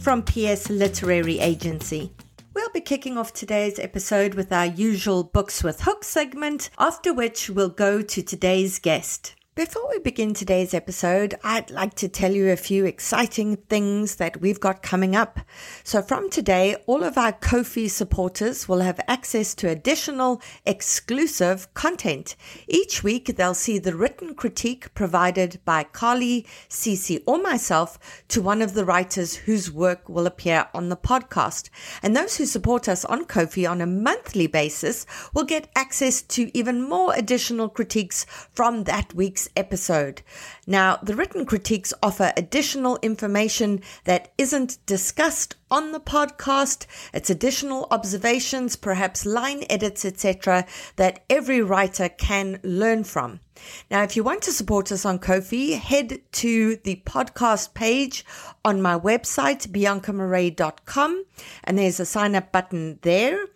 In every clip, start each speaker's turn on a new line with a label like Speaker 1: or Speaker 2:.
Speaker 1: from PS Literary Agency. We'll be kicking off today's episode with our usual Books with Hook segment, after which we'll go to today's guest. Before we begin today's episode, I'd like to tell you a few exciting things that we've got coming up. So, from today, all of our Ko-fi supporters will have access to additional exclusive content. Each week, they'll see the written critique provided by Carly, Cece, or myself to one of the writers whose work will appear on the podcast. And those who support us on Ko-fi on a monthly basis will get access to even more additional critiques from that week's episode. Now, the written critiques offer additional information that isn't discussed on the podcast. It's additional observations, perhaps line edits, etc., that every writer can learn from. Now, if you want to support us on Ko-fi, head to the podcast page on my website, biancamarais.com, and there's a sign up button there.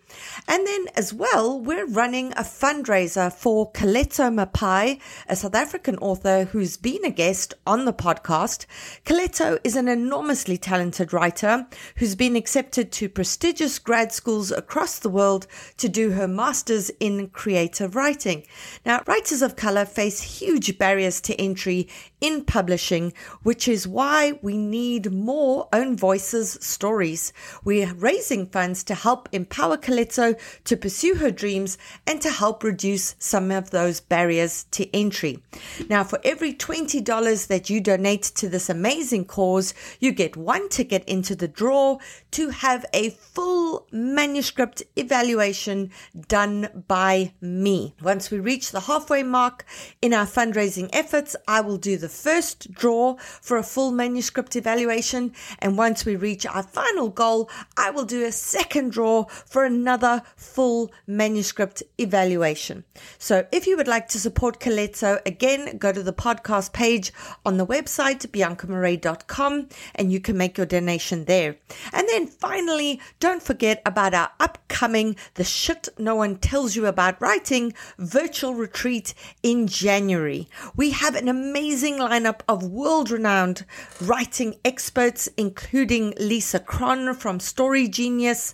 Speaker 1: And then as well, we're running a fundraiser for Coletto Mapai, a South African author who's been a guest on the podcast. Coletto is an enormously talented writer who's been accepted to prestigious grad schools across the world to do her master's in creative writing. Now, writers of color face huge barriers to entry in publishing, which is why we need more own voices stories. We're raising funds to help empower Calypso to pursue her dreams and to help reduce some of those barriers to entry. Now, for every $20 that you donate to this amazing cause, you get one ticket into the draw to have a full manuscript evaluation done by me. Once we reach the halfway mark in our fundraising efforts, I will do the first draw for a full manuscript evaluation. And once we reach our final goal, I will do a second draw for another full manuscript evaluation. So if you would like to support Coletto, again, go to the podcast page on the website, biancamarais.com, and you can make your donation there. And then finally, don't forget about our upcoming The Shit No One Tells You About Writing virtual retreat in January. We have an amazing lineup of world renowned writing experts, including Lisa Cron from Story Genius.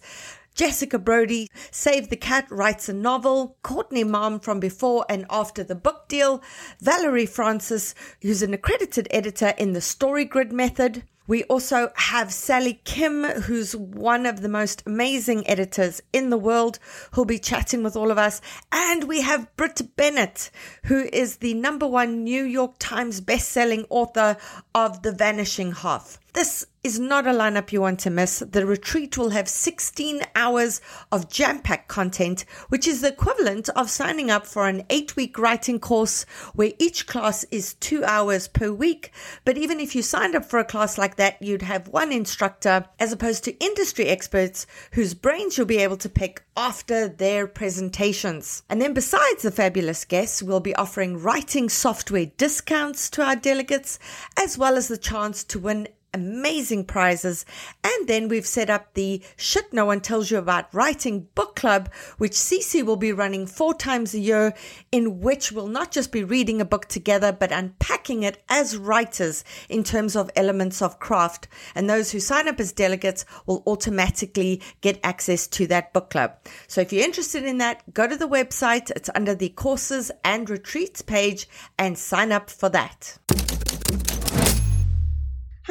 Speaker 1: Jessica Brody, Save the Cat, writes a novel. Courtney Maum from Before and After the Book Deal. Valerie Francis, who's an accredited editor in the Story Grid method. We also have Sally Kim, who's one of the most amazing editors in the world, who'll be chatting with all of us. And we have Brit Bennett, who is the number one New York Times best-selling author of The Vanishing Half. This is not a lineup you want to miss. The retreat will have 16 hours of jam packed content, which is the equivalent of signing up for an eight week writing course where each class is two hours per week. But even if you signed up for a class like that, you'd have one instructor as opposed to industry experts whose brains you'll be able to pick after their presentations. And then, besides the fabulous guests, we'll be offering writing software discounts to our delegates, as well as the chance to win amazing prizes. And then we've set up the Shit No One Tells You About Writing book club, which Cece will be running four times a year, in which we'll not just be reading a book together, but unpacking it as writers in terms of elements of craft. And those who sign up as delegates will automatically get access to that book club. So if you're interested in that, go to the website. It's under the courses and retreats page and sign up for that.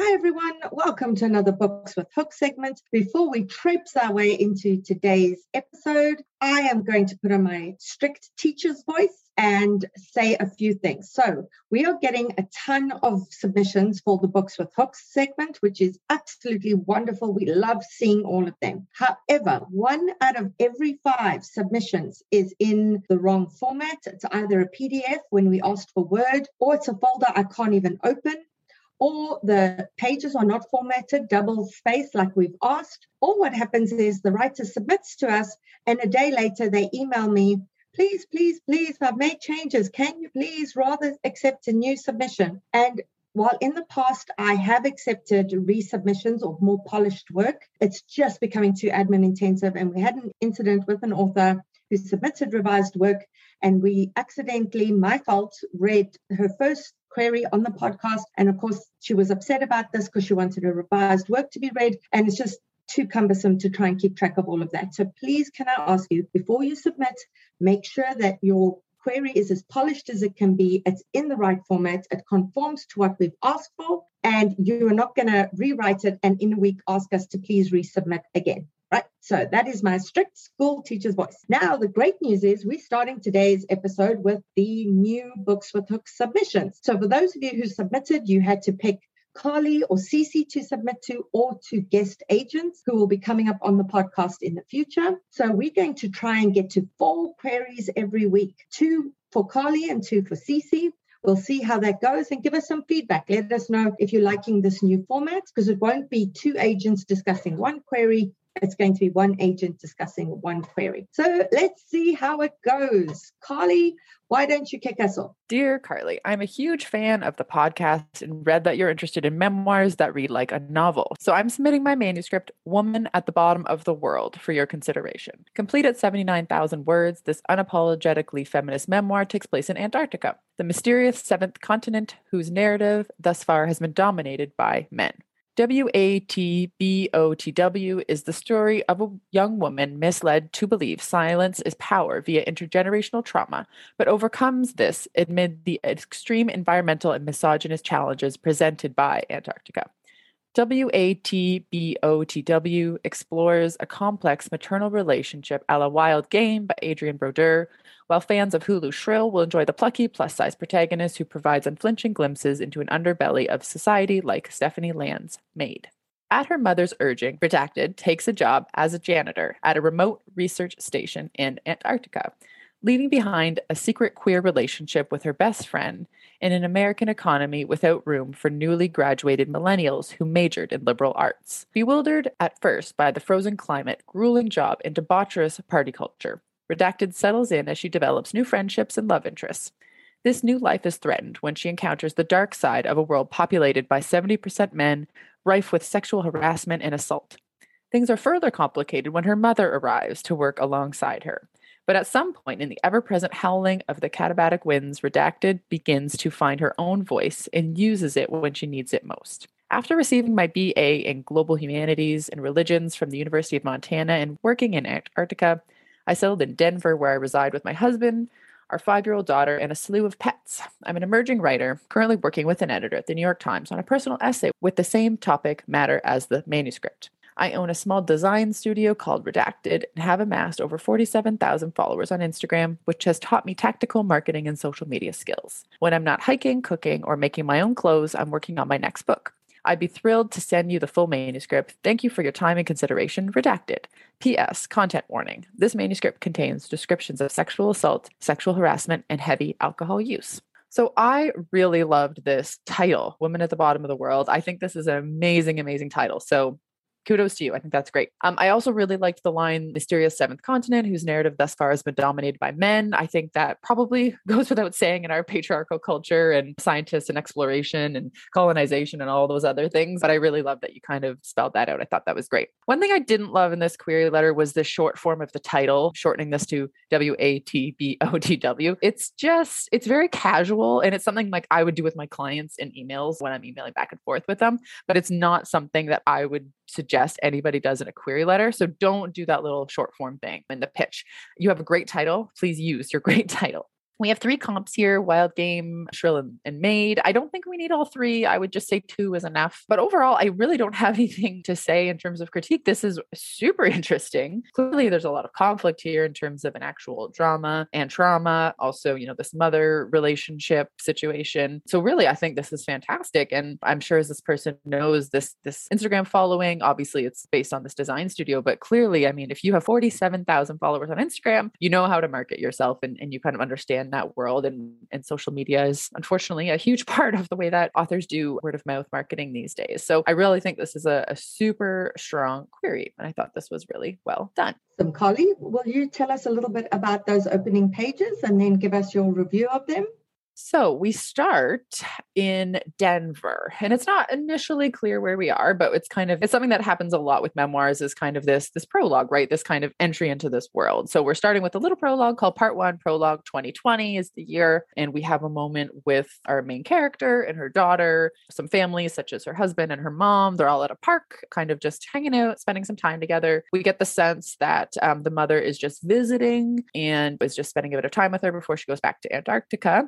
Speaker 1: Hi, everyone. Welcome to another Books with Hook segment. Before we traipse our way into today's episode, I am going to put on my strict teacher's voice and say a few things. So, we are getting a ton of submissions for the Books with Hooks segment, which is absolutely wonderful. We love seeing all of them. However, one out of every five submissions is in the wrong format. It's either a PDF when we asked for Word, or it's a folder I can't even open or the pages are not formatted, double space like we've asked, or what happens is the writer submits to us and a day later they email me, please, please, please, I've made changes. Can you please rather accept a new submission? And while in the past I have accepted resubmissions of more polished work, it's just becoming too admin intensive. And we had an incident with an author who submitted revised work, and we accidentally, my fault, read her first query on the podcast. And of course, she was upset about this because she wanted a revised work to be read. And it's just too cumbersome to try and keep track of all of that. So please, can I ask you, before you submit, make sure that your query is as polished as it can be. It's in the right format. It conforms to what we've asked for. And you are not going to rewrite it and in a week ask us to please resubmit again. Right. So that is my strict school teacher's voice. Now, the great news is we're starting today's episode with the new Books with Hooks submissions. So for those of you who submitted, you had to pick Carly or Cece to submit to, or to guest agents who will be coming up on the podcast in the future. So we're going to try and get to four queries every week two for Carly and two for Cece. We'll see how that goes and give us some feedback. Let us know if you're liking this new format because it won't be two agents discussing one query it's going to be one agent discussing one query. So let's see how it goes. Carly, why don't you kick us off?
Speaker 2: Dear Carly, I'm a huge fan of the podcast and read that you're interested in memoirs that read like a novel. So I'm submitting my manuscript, Woman at the Bottom of the World, for your consideration. Complete at 79,000 words, this unapologetically feminist memoir takes place in Antarctica, the mysterious seventh continent whose narrative thus far has been dominated by men. WATBOTW is the story of a young woman misled to believe silence is power via intergenerational trauma, but overcomes this amid the extreme environmental and misogynist challenges presented by Antarctica. WATBOTW explores a complex maternal relationship a la Wild Game by Adrienne Brodeur, while fans of Hulu Shrill will enjoy the plucky plus size protagonist who provides unflinching glimpses into an underbelly of society like Stephanie Land's maid. At her mother's urging, Redacted takes a job as a janitor at a remote research station in Antarctica, leaving behind a secret queer relationship with her best friend in an American economy without room for newly graduated millennials who majored in liberal arts. Bewildered at first by the frozen climate, grueling job, and debaucherous party culture, Redacted settles in as she develops new friendships and love interests. This new life is threatened when she encounters the dark side of a world populated by 70% men, rife with sexual harassment and assault. Things are further complicated when her mother arrives to work alongside her. But at some point in the ever present howling of the katabatic winds, Redacted begins to find her own voice and uses it when she needs it most. After receiving my BA in Global Humanities and Religions from the University of Montana and working in Antarctica, I settled in Denver, where I reside with my husband, our five year old daughter, and a slew of pets. I'm an emerging writer, currently working with an editor at the New York Times on a personal essay with the same topic matter as the manuscript. I own a small design studio called Redacted and have amassed over 47,000 followers on Instagram, which has taught me tactical marketing and social media skills. When I'm not hiking, cooking, or making my own clothes, I'm working on my next book. I'd be thrilled to send you the full manuscript. Thank you for your time and consideration. Redacted. P.S. Content warning. This manuscript contains descriptions of sexual assault, sexual harassment, and heavy alcohol use. So I really loved this title, Women at the Bottom of the World. I think this is an amazing, amazing title. So kudos to you. I think that's great. Um, I also really liked the line Mysterious Seventh Continent, whose narrative thus far has been dominated by men. I think that probably goes without saying in our patriarchal culture and scientists and exploration and colonization and all those other things. But I really love that you kind of spelled that out. I thought that was great. One thing I didn't love in this query letter was the short form of the title, shortening this to W A T B O T W. It's just, it's very casual and it's something like I would do with my clients in emails when I'm emailing back and forth with them, but it's not something that I would suggest anybody does in a query letter. So don't do that little short form thing in the pitch. You have a great title. Please use your great title. We have three comps here Wild Game, Shrill, and, and Maid. I don't think we need all three. I would just say two is enough. But overall, I really don't have anything to say in terms of critique. This is super interesting. Clearly, there's a lot of conflict here in terms of an actual drama and trauma. Also, you know, this mother relationship situation. So really, I think this is fantastic. And I'm sure as this person knows this, this Instagram following, obviously it's based on this design studio, but clearly, I mean, if you have 47,000 followers on Instagram, you know how to market yourself and, and you kind of understand that world and and social media is unfortunately a huge part of the way that authors do word of mouth marketing these days so i really think this is a, a super strong query and i thought this was really well done
Speaker 1: Carly, will you tell us a little bit about those opening pages and then give us your review of them?
Speaker 2: So we start in Denver, and it's not initially clear where we are, but it's kind of it's something that happens a lot with memoirs is kind of this this prologue, right? This kind of entry into this world. So we're starting with a little prologue called Part 1, Prologue 2020 is the year, and we have a moment with our main character and her daughter, some families such as her husband and her mom. They're all at a park, kind of just hanging out, spending some time together. We get the sense that um, the mother is just visiting and is just spending a bit of time with her before she goes back to Antarctica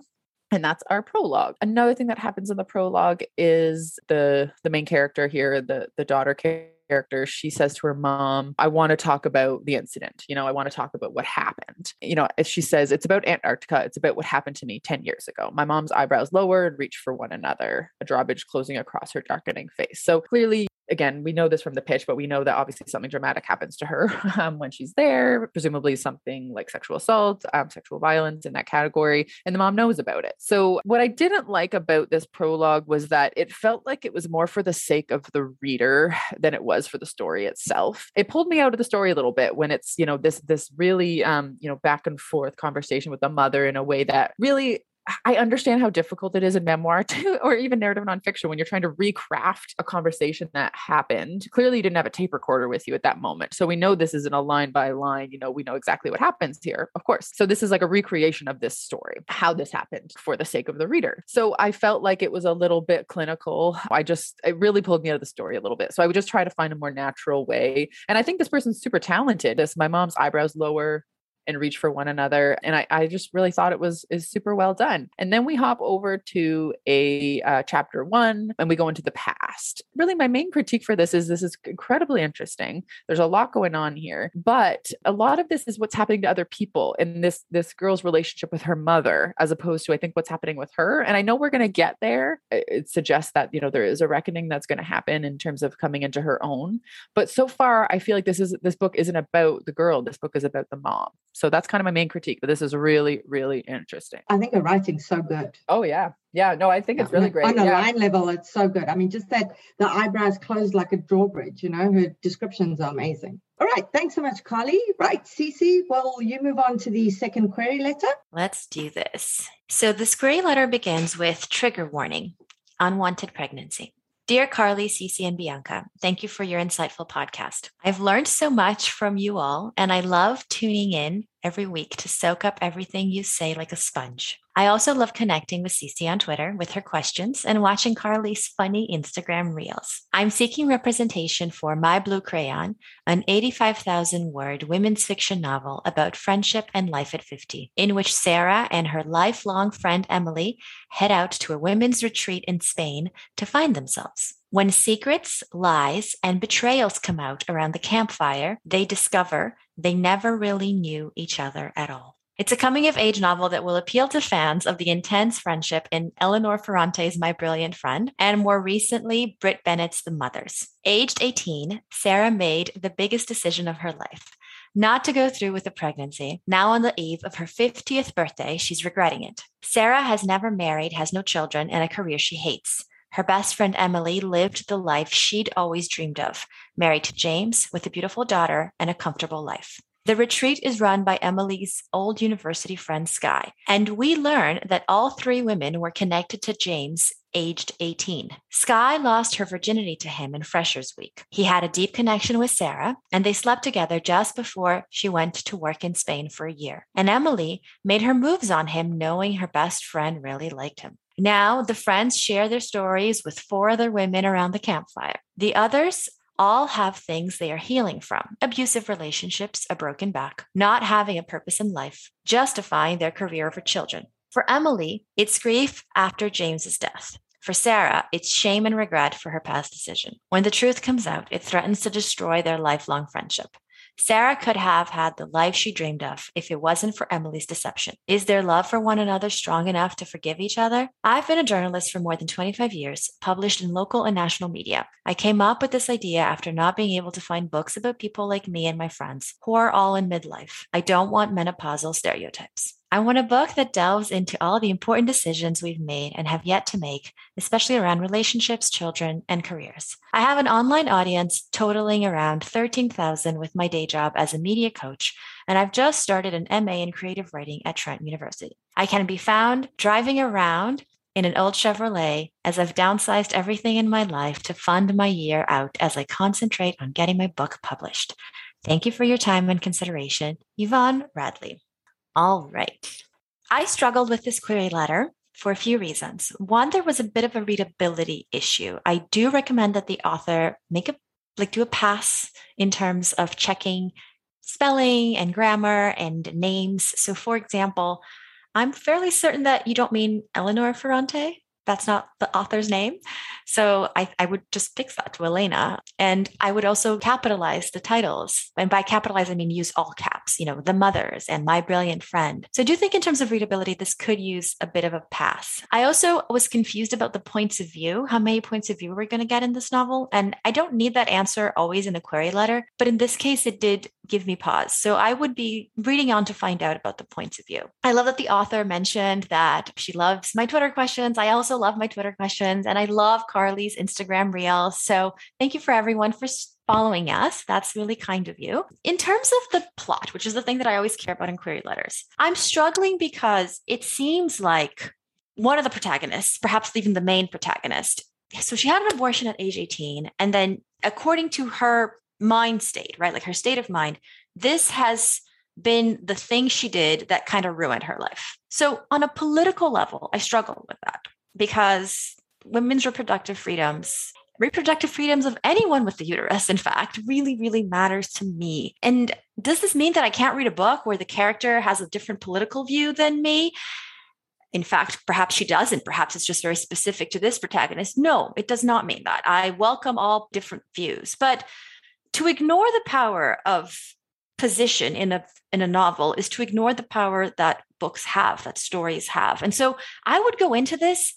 Speaker 2: and that's our prologue. Another thing that happens in the prologue is the the main character here the the daughter character she says to her mom i want to talk about the incident. You know i want to talk about what happened. You know she says it's about antarctica. It's about what happened to me 10 years ago. My mom's eyebrows lowered reach for one another a drawbridge closing across her darkening face. So clearly again, we know this from the pitch, but we know that obviously something dramatic happens to her um, when she's there, presumably something like sexual assault, um, sexual violence in that category, and the mom knows about it. So, what I didn't like about this prologue was that it felt like it was more for the sake of the reader than it was for the story itself. It pulled me out of the story a little bit when it's, you know, this this really um, you know, back and forth conversation with the mother in a way that really I understand how difficult it is in memoir to, or even narrative nonfiction when you're trying to recraft a conversation that happened. Clearly, you didn't have a tape recorder with you at that moment. So we know this isn't a line by line, you know, we know exactly what happens here, of course. So this is like a recreation of this story, how this happened for the sake of the reader. So I felt like it was a little bit clinical. I just, it really pulled me out of the story a little bit. So I would just try to find a more natural way. And I think this person's super talented. This, my mom's eyebrows lower and reach for one another. And I, I just really thought it was is super well done. And then we hop over to a uh, chapter one and we go into the past. Really, my main critique for this is this is incredibly interesting. There's a lot going on here, but a lot of this is what's happening to other people in this this girl's relationship with her mother, as opposed to I think what's happening with her. And I know we're going to get there. It suggests that you know there is a reckoning that's going to happen in terms of coming into her own. But so far, I feel like this is this book isn't about the girl. This book is about the mom. So that's kind of my main critique, but this is really, really interesting.
Speaker 1: I think her writing's so good.
Speaker 2: Oh yeah. Yeah. No, I think it's really great.
Speaker 1: On a
Speaker 2: yeah.
Speaker 1: line level, it's so good. I mean, just that the eyebrows closed like a drawbridge, you know, her descriptions are amazing. All right. Thanks so much, Carly. Right, Cece, well, you move on to the second query letter.
Speaker 3: Let's do this. So this query letter begins with trigger warning, unwanted pregnancy. Dear Carly, Cece, and Bianca, thank you for your insightful podcast. I've learned so much from you all, and I love tuning in every week to soak up everything you say like a sponge. I also love connecting with Cece on Twitter with her questions and watching Carly's funny Instagram reels. I'm seeking representation for My Blue Crayon, an 85,000 word women's fiction novel about friendship and life at 50, in which Sarah and her lifelong friend Emily head out to a women's retreat in Spain to find themselves. When secrets, lies, and betrayals come out around the campfire, they discover they never really knew each other at all. It's a coming of age novel that will appeal to fans of the intense friendship in Eleanor Ferrante's My Brilliant Friend and more recently Brit Bennett's The Mothers. Aged 18, Sarah made the biggest decision of her life not to go through with the pregnancy. Now, on the eve of her 50th birthday, she's regretting it. Sarah has never married, has no children, and a career she hates. Her best friend Emily lived the life she'd always dreamed of, married to James with a beautiful daughter and a comfortable life. The retreat is run by Emily's old university friend Sky, and we learn that all three women were connected to James aged 18. Sky lost her virginity to him in Freshers Week. He had a deep connection with Sarah, and they slept together just before she went to work in Spain for a year. And Emily made her moves on him, knowing her best friend really liked him. Now, the friends share their stories with four other women around the campfire. The others all have things they are healing from abusive relationships, a broken back, not having a purpose in life, justifying their career over children. For Emily, it's grief after James's death. For Sarah, it's shame and regret for her past decision. When the truth comes out, it threatens to destroy their lifelong friendship. Sarah could have had the life she dreamed of if it wasn't for Emily's deception. Is their love for one another strong enough to forgive each other? I've been a journalist for more than 25 years, published in local and national media. I came up with this idea after not being able to find books about people like me and my friends who are all in midlife. I don't want menopausal stereotypes. I want a book that delves into all the important decisions we've made and have yet to make, especially around relationships, children, and careers. I have an online audience totaling around 13,000 with my day job as a media coach, and I've just started an MA in creative writing at Trent University. I can be found driving around in an old Chevrolet as I've downsized everything in my life to fund my year out as I concentrate on getting my book published. Thank you for your time and consideration. Yvonne Radley. All right. I struggled with this query letter for a few reasons. One, there was a bit of a readability issue. I do recommend that the author make a like do a pass in terms of checking spelling and grammar and names. So for example, I'm fairly certain that you don't mean Eleanor Ferrante that's not the author's name. So I, I, would just fix that to Elena. And I would also capitalize the titles. And by capitalize, I mean use all caps, you know, the mothers and my brilliant friend. So I do think in terms of readability, this could use a bit of a pass. I also was confused about the points of view, how many points of view we're going to get in this novel. And I don't need that answer always in a query letter, but in this case, it did give me pause. So I would be reading on to find out about the points of view. I love that the author mentioned that she loves my Twitter questions. I also love my Twitter questions and I love Carly's Instagram reels. So thank you for everyone for following us. That's really kind of you. In terms of the plot, which is the thing that I always care about in query letters, I'm struggling because it seems like one of the protagonists, perhaps even the main protagonist, so she had an abortion at age 18 and then according to her mind state, right? Like her state of mind, this has been the thing she did that kind of ruined her life. So, on a political level, I struggle with that because women's reproductive freedoms, reproductive freedoms of anyone with the uterus, in fact, really, really matters to me. And does this mean that I can't read a book where the character has a different political view than me? In fact, perhaps she doesn't. Perhaps it's just very specific to this protagonist. No, it does not mean that. I welcome all different views. But to ignore the power of position in a in a novel is to ignore the power that books have that stories have. And so i would go into this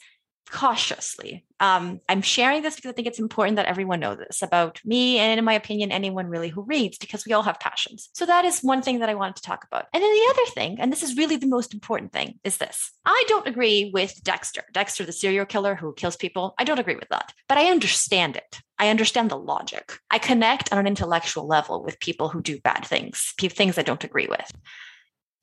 Speaker 3: cautiously. Um, i'm sharing this because i think it's important that everyone know this about me and in my opinion anyone really who reads because we all have passions. So that is one thing that i wanted to talk about. And then the other thing and this is really the most important thing is this. I don't agree with dexter. Dexter the serial killer who kills people i don't agree with that. But i understand it I understand the logic. I connect on an intellectual level with people who do bad things, things I don't agree with.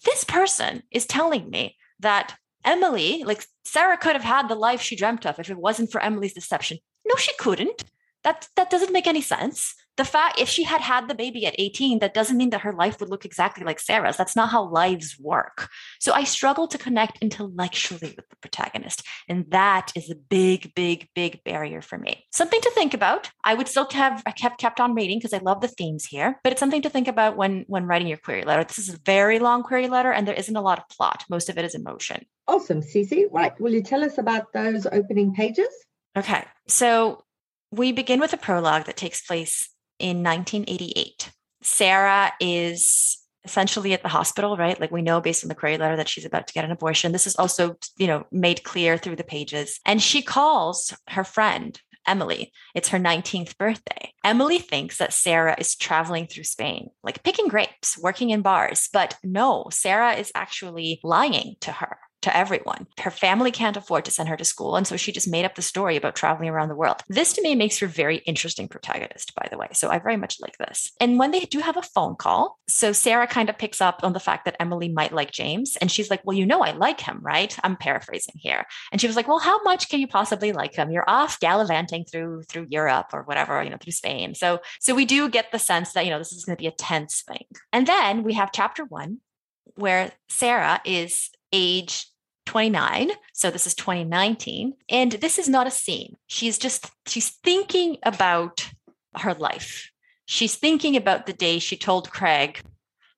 Speaker 3: This person is telling me that Emily, like Sarah could have had the life she dreamt of if it wasn't for Emily's deception. No, she couldn't. That that doesn't make any sense the fact if she had had the baby at 18 that doesn't mean that her life would look exactly like sarah's. That's not how lives work. So i struggle to connect intellectually with the protagonist and that is a big big big barrier for me. Something to think about. I would still have i kept kept on reading because i love the themes here but it's something to think about when when writing your query letter. This is a very long query letter and there isn't a lot of plot. Most of it is emotion.
Speaker 1: Awesome Cece. right will you tell us about those opening pages?
Speaker 3: Okay so we begin with a prologue that takes place in 1988. Sarah is essentially at the hospital, right? Like we know based on the query letter that she's about to get an abortion. This is also, you know, made clear through the pages. And she calls her friend, Emily. It's her 19th birthday. Emily thinks that Sarah is traveling through Spain, like picking grapes, working in bars. But no, Sarah is actually lying to her to everyone. Her family can't afford to send her to school. And so she just made up the story about traveling around the world. This to me makes her very interesting protagonist, by the way. So I very much like this. And when they do have a phone call, so Sarah kind of picks up on the fact that Emily might like James. And she's like, Well, you know, I like him, right? I'm paraphrasing here. And she was like, Well, how much can you possibly like him? You're off gallivanting through through Europe or whatever, you know, through Spain. So so we do get the sense that, you know, this is going to be a tense thing. And then we have chapter one where Sarah is age 29 so this is 2019 and this is not a scene. She's just she's thinking about her life. She's thinking about the day she told craig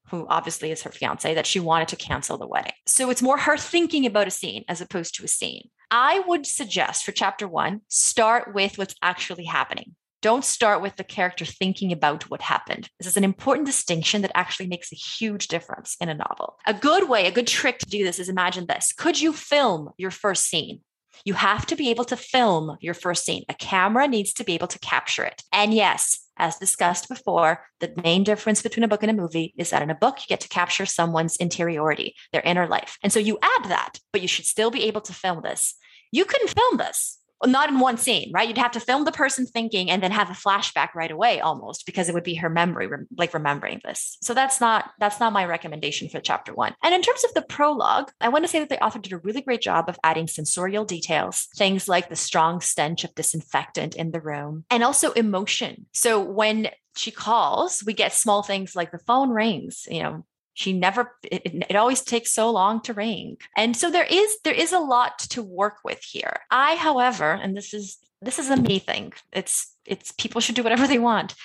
Speaker 3: who obviously is her fiance that she wanted to cancel the wedding. So it's more her thinking about a scene as opposed to a scene. I would suggest for chapter one start with what's actually happening don't start with the character thinking about what happened. This is an important distinction that actually makes a huge difference in a novel. A good way, a good trick to do this is imagine this. Could you film your first scene? You have to be able to film your first scene. A camera needs to be able to capture it. And yes, as discussed before, the main difference between a book and a movie is that in a book, you get to capture someone's interiority, their inner life. And so you add that, but you should still be able to film this. You couldn't film this not in one scene, right? You'd have to film the person thinking and then have a flashback right away almost because it would be her memory, like remembering this. So that's not that's not my recommendation for chapter one. And in terms of the prologue, I want to say that the author did a really great job of adding sensorial details, things like the strong stench of disinfectant in the room, and also emotion. So when she calls, we get small things like the phone rings, you know, she never it, it, always takes so long to ring and so there is there is a lot to work with here i however and this is this is a me thing it's it's people should do whatever they want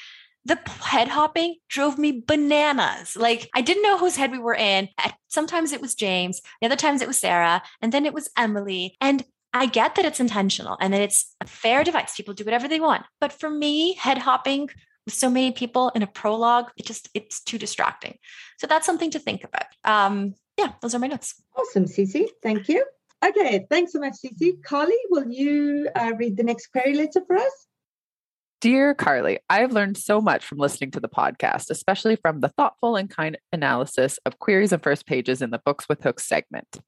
Speaker 3: the head hopping drove me bananas. Like I didn't know whose head we were in. Sometimes it was James, the other times it was Sarah, and then it was Emily. And I get that it's intentional and that it's a fair device. People do whatever they want. But for me, head hopping with so many people in a prologue, it just it's too distracting. So that's something to think about. Um, yeah, those are my notes.
Speaker 1: Awesome, Cece. Thank you. Okay, thanks so much, Cece. Carly, will you uh, read the next query letter for us?
Speaker 2: Dear Carly, I have learned so much from listening to the podcast, especially from the thoughtful and kind analysis of queries and first pages in the Books with Hooks segment.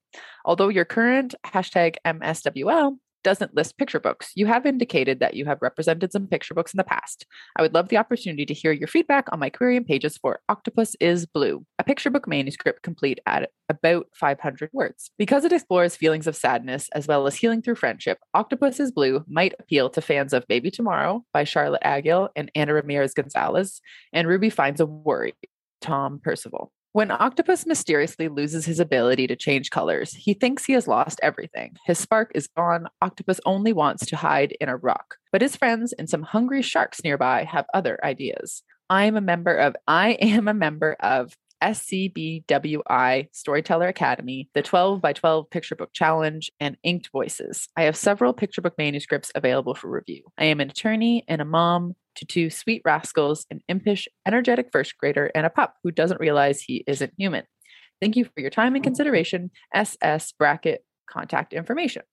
Speaker 2: Although your current hashtag MSWL doesn't list picture books. You have indicated that you have represented some picture books in the past. I would love the opportunity to hear your feedback on my query and pages for Octopus is Blue, a picture book manuscript complete at about 500 words. Because it explores feelings of sadness as well as healing through friendship, Octopus is Blue might appeal to fans of Baby Tomorrow by Charlotte Aguil and Ana Ramirez Gonzalez and Ruby Finds a Worry, Tom Percival. When Octopus mysteriously loses his ability to change colors, he thinks he has lost everything. His spark is gone. Octopus only wants to hide in a rock. But his friends and some hungry sharks nearby have other ideas. I am a member of I am a member of SCBWI Storyteller Academy, the 12 by 12 Picture Book Challenge, and Inked Voices. I have several picture book manuscripts available for review. I am an attorney and a mom to two sweet rascals, an impish, energetic first grader, and a pup who doesn't realize he isn't human. Thank you for your time and consideration. SS bracket contact information.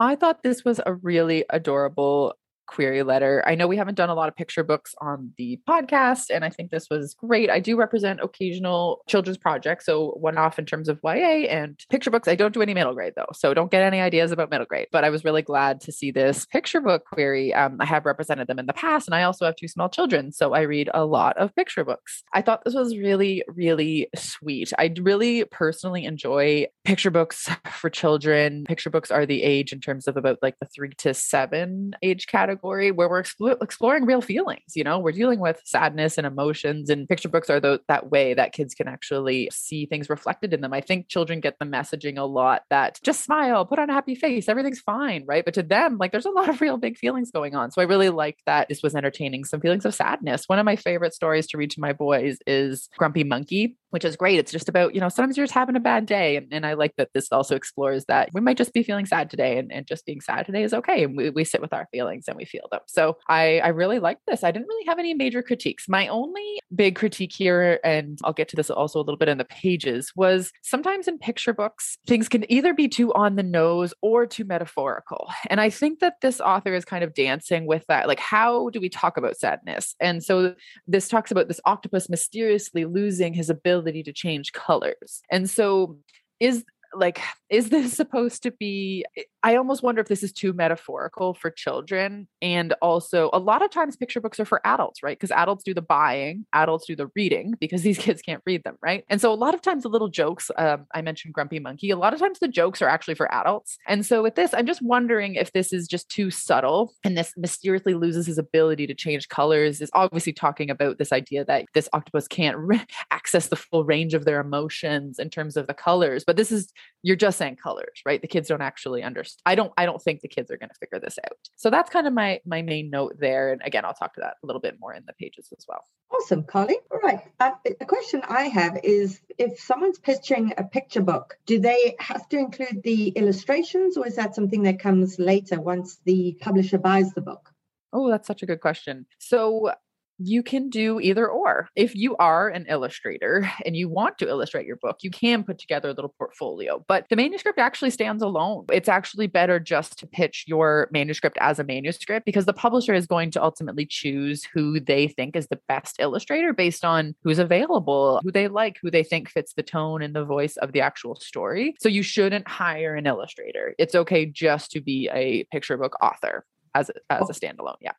Speaker 2: I thought this was a really adorable query letter. I know we haven't done a lot of picture books on the podcast, and I think this was great. I do represent occasional children's projects, so one off in terms of YA and picture books. I don't do any middle grade though, so don't get any ideas about middle grade. But I was really glad to see this picture book query. Um, I have represented them in the past, and I also have two small children, so I read a lot of picture books. I thought this was really, really sweet. I really personally enjoy picture books for children. Picture books are the age in terms of about like the three to seven age category where we're expl- exploring real feelings. You know, we're dealing with sadness and emotions, and picture books are the, that way that kids can actually see things reflected in them. I think children get the messaging a lot that just smile, put on a happy face, everything's fine, right? But to them, like there's a lot of real big feelings going on. So I really like that this was entertaining some feelings of sadness. One of my favorite stories to read to my boys is Grumpy Monkey which is great. It's just about, you know, sometimes you're just having a bad day. And, and I like that this also explores that we might just be feeling sad today and, and just being sad today is okay. And we, we sit with our feelings and we feel them. So I, I really like this. I didn't really have any major critiques. My only big critique here, and I'll get to this also a little bit in the pages, was sometimes in picture books, things can either be too on the nose or too metaphorical. And I think that this author is kind of dancing with that. Like, how do we talk about sadness? And so this talks about this octopus mysteriously losing his ability ability to change colors. And so is like is this supposed to be i almost wonder if this is too metaphorical for children and also a lot of times picture books are for adults right? Because adults do the buying adults do the reading because these kids can't read them right? And so a lot of times the little jokes um, i mentioned grumpy monkey a lot of times the jokes are actually for adults. And so with this i'm just wondering if this is just too subtle and this mysteriously loses his ability to change colors is obviously talking about this idea that this octopus can't re- access the full range of their emotions in terms of the colors but this is you're just saying colors right? The kids don't actually understand i don't i don't think the kids are going to figure this out. So that's kind of my my main note there and again i'll talk to that a little bit more in the pages as well.
Speaker 1: Awesome carly all right uh, the question i have is if someone's pitching a picture book do they have to include the illustrations or is that something that comes later once the publisher buys the book?
Speaker 2: Oh, that's such a good question. So, you can do either or. If you are an illustrator and you want to illustrate your book, you can put together a little portfolio, but the manuscript actually stands alone. It's actually better just to pitch your manuscript as a manuscript because the publisher is going to ultimately choose who they think is the best illustrator based on who's available, who they like, who they think fits the tone and the voice of the actual story. So you shouldn't hire an illustrator. It's okay just to be a picture book author as a, as a oh. standalone. Yeah.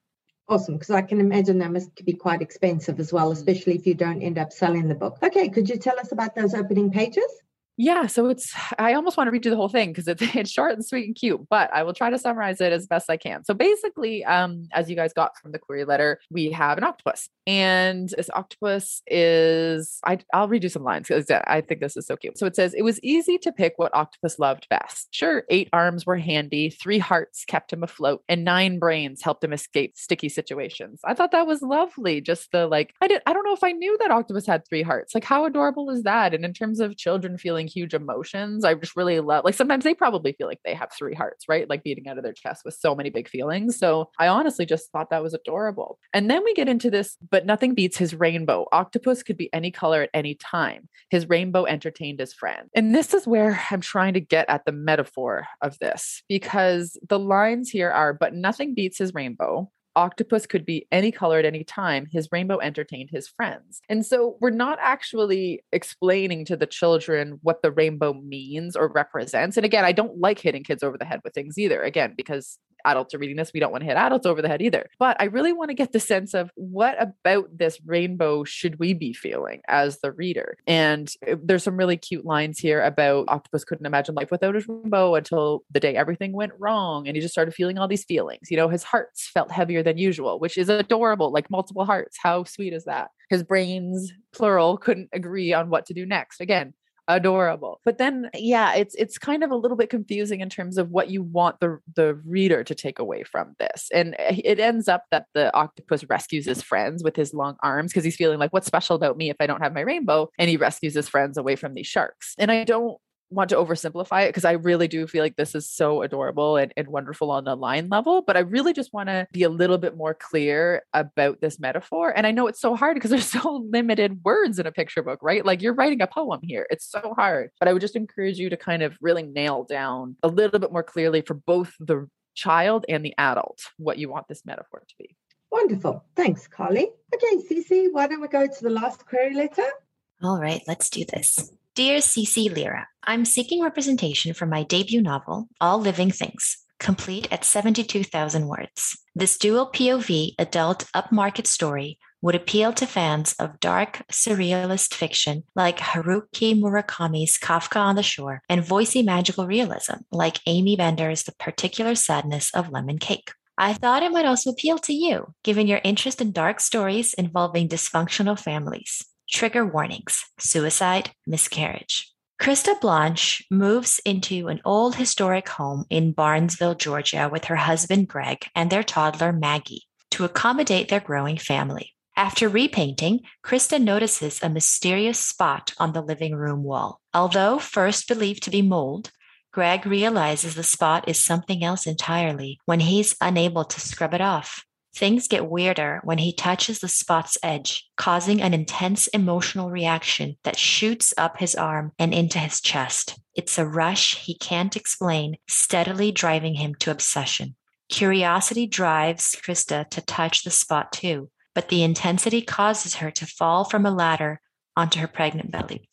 Speaker 1: Awesome, because I can imagine that must be quite expensive as well, mm. especially if you don't end up selling the book. Okay, could you tell us about those opening pages?
Speaker 2: Yeah, so it's I almost want to read you the whole thing because it's it's short and sweet and cute, but I will try to summarize it as best I can. So basically, um, as you guys got from the query letter, we have an octopus, and this octopus is I I'll read you some lines because I think this is so cute. So it says it was easy to pick what octopus loved best. Sure, eight arms were handy, three hearts kept him afloat, and nine brains helped him escape sticky situations. I thought that was lovely. Just the like I did I don't know if I knew that octopus had three hearts. Like how adorable is that? And in terms of children feeling huge emotions. I just really love like sometimes they probably feel like they have three hearts, right? Like beating out of their chest with so many big feelings. So I honestly just thought that was adorable. And then we get into this, but nothing beats his rainbow. Octopus could be any color at any time. His rainbow entertained his friend. And this is where I'm trying to get at the metaphor of this because the lines here are, but nothing beats his rainbow octopus could be any color at any time. His rainbow entertained his friends. And so we're not actually explaining to the children what the rainbow means or represents. And again, I don't like hitting kids over the head with things either, again, because adults are reading this. We don't want to hit adults over the head either. But I really want to get the sense of what about this rainbow should we be feeling as the reader? And uh, there's some really cute lines here about Octopus couldn't imagine life without his rainbow until the day everything went wrong. And he just started feeling all these feelings. You know, his hearts felt heavier than usual, which is adorable, like multiple hearts. How sweet is that? His brains, plural, couldn't agree on what to do next. Again, adorable. But then yeah it's it's kind of a little bit confusing in terms of what you want the the reader to take away from this. And eh, it ends up that the octopus rescues his friends with his long arms because he's feeling like what's special about me if i don't have my rainbow? And he rescues his friends away from these sharks. And i don't want to oversimplify it because I really do feel like this is so adorable and, and wonderful on the line level. But I really just want to be a little bit more clear about this metaphor. And I know it's so hard because there's so limited words in a picture book, right? Like you're writing a poem here. It's so hard. But I would just encourage you to kind of really nail down a little bit more clearly for both the child and the adult what you want this metaphor to be.
Speaker 1: Wonderful. Thanks, Carly. Okay, Cece, why don't we go to the last query letter?
Speaker 3: All right, let's do this. Dear Cece Lyra, I'm seeking representation for my debut novel, All Living Things, complete at 72,000 words. This dual POV adult upmarket story would appeal to fans of dark, surrealist fiction like Haruki Murakami's Kafka on the Shore and voicey magical realism like Aimee Bender's The Particular Sadness of Lemon Cake. I thought it might also appeal to you, given your interest in dark stories involving dysfunctional families. Trigger warnings suicide, miscarriage. Krista Blanche moves into an old historic home in Barnesville, Georgia, with her husband Greg and their toddler Maggie to accommodate their growing family. After repainting, Krista notices a mysterious spot on the living room wall. Although first believed to be mold, Greg realizes the spot is something else entirely when he's unable to scrub it off. Things get weirder when he touches the spot's edge, causing an intense emotional reaction that shoots up his arm and into his chest. It's a rush he can't explain, steadily driving him to obsession. Curiosity drives Krista to touch the spot too, but the intensity causes her to fall from a ladder onto her pregnant belly.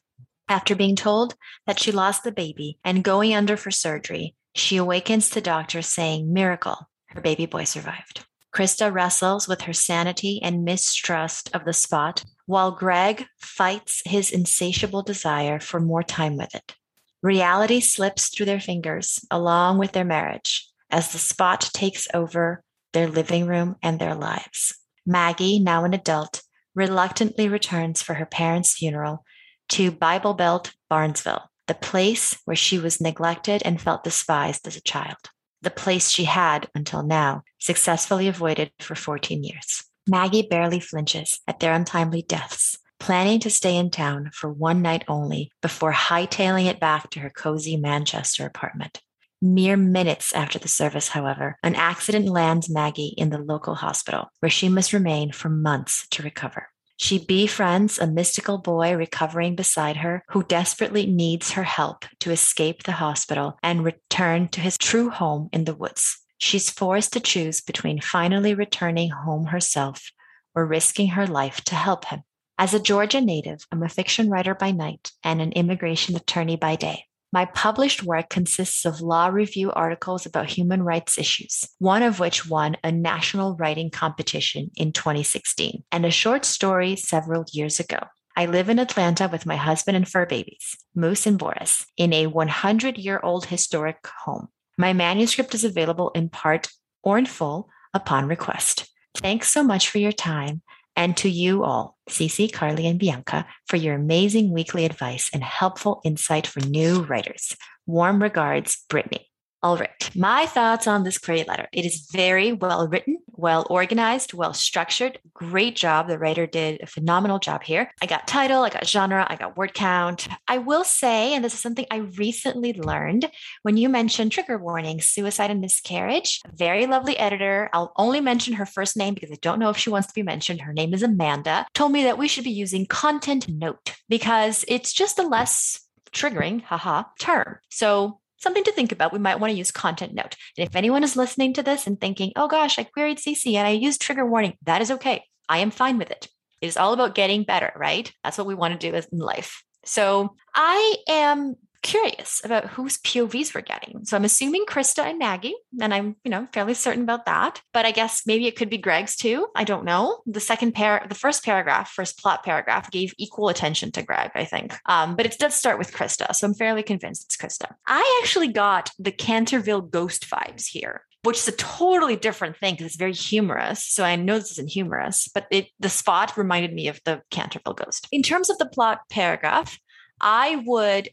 Speaker 3: After being told that she lost the baby and going under for surgery, she awakens to doctors saying, Miracle, her baby boy survived. Krista wrestles with her sanity and mistrust of the spot, while Greg fights his insatiable desire for more time with it. Reality slips through their fingers along with their marriage as the spot takes over their living room and their lives. Maggie, now an adult, reluctantly returns for her parents' funeral to Bible Belt, Barnesville, the place where she was neglected and felt despised as a child, the place she had, until now, successfully avoided for 14 years. Maggie barely flinches at their untimely deaths, planning to stay in town for one night only before hightailing it back to her cozy Manchester apartment. Mere minutes after the service, however, an accident lands Maggie in the local hospital, where she must remain for months to recover. She befriends a mystical boy recovering beside her who desperately needs her help to escape the hospital and return to his true home in the woods. She's forced to choose between finally returning home herself or risking her life to help him. As a Georgia native, I'm a fiction writer by night and an immigration attorney by day. My published work consists of law review articles about human rights issues, one of which won a national writing competition in 2016, and a short story several years ago. I live in Atlanta with my husband and fur babies, Moose and Boris, in a 100 year old historic home. My manuscript is available in part or in full upon request. Thanks so much for your time and to you all, Cece, Carly, and Bianca, for your amazing weekly advice and helpful insight for new writers. Warm regards, Brittany. All right, my thoughts on this query letter. It is very well written, well organized, well structured. Great job. The writer did a phenomenal job here. I got title, I got genre, I got word count. I will say, and this is something I recently learned when you mentioned trigger warning, suicide and miscarriage. Very lovely editor. I'll only mention her first name because I don't know if she wants to be mentioned. Her name is Amanda. Told me that we should be using content note because it's just a less triggering, haha, term. So something to think about. We might want to use content note. And if anyone is listening to this and thinking, oh gosh, I queried Cece and I used trigger warning, that is okay. I am fine with it. It is all about getting better, right? That's what we want to do in life. So I am curious about whose POVs we're getting. So I'm assuming Krista and Maggie, and I'm, you know, fairly certain about that. But I guess maybe it could be Greg's too. I don't know. The second pair, the first paragraph, first plot paragraph gave equal attention to Greg, I think. Um, but it does start with Krista. So I'm fairly convinced it's Krista. I actually got the Canterville ghost vibes here which is a totally different thing because it's very humorous. So I know this isn't humorous, but it the spot reminded me of the Canterville ghost. In terms of the plot paragraph, I would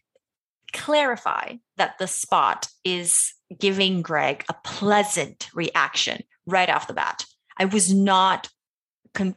Speaker 3: clarify that the spot is giving Greg a pleasant reaction right off the bat. I was not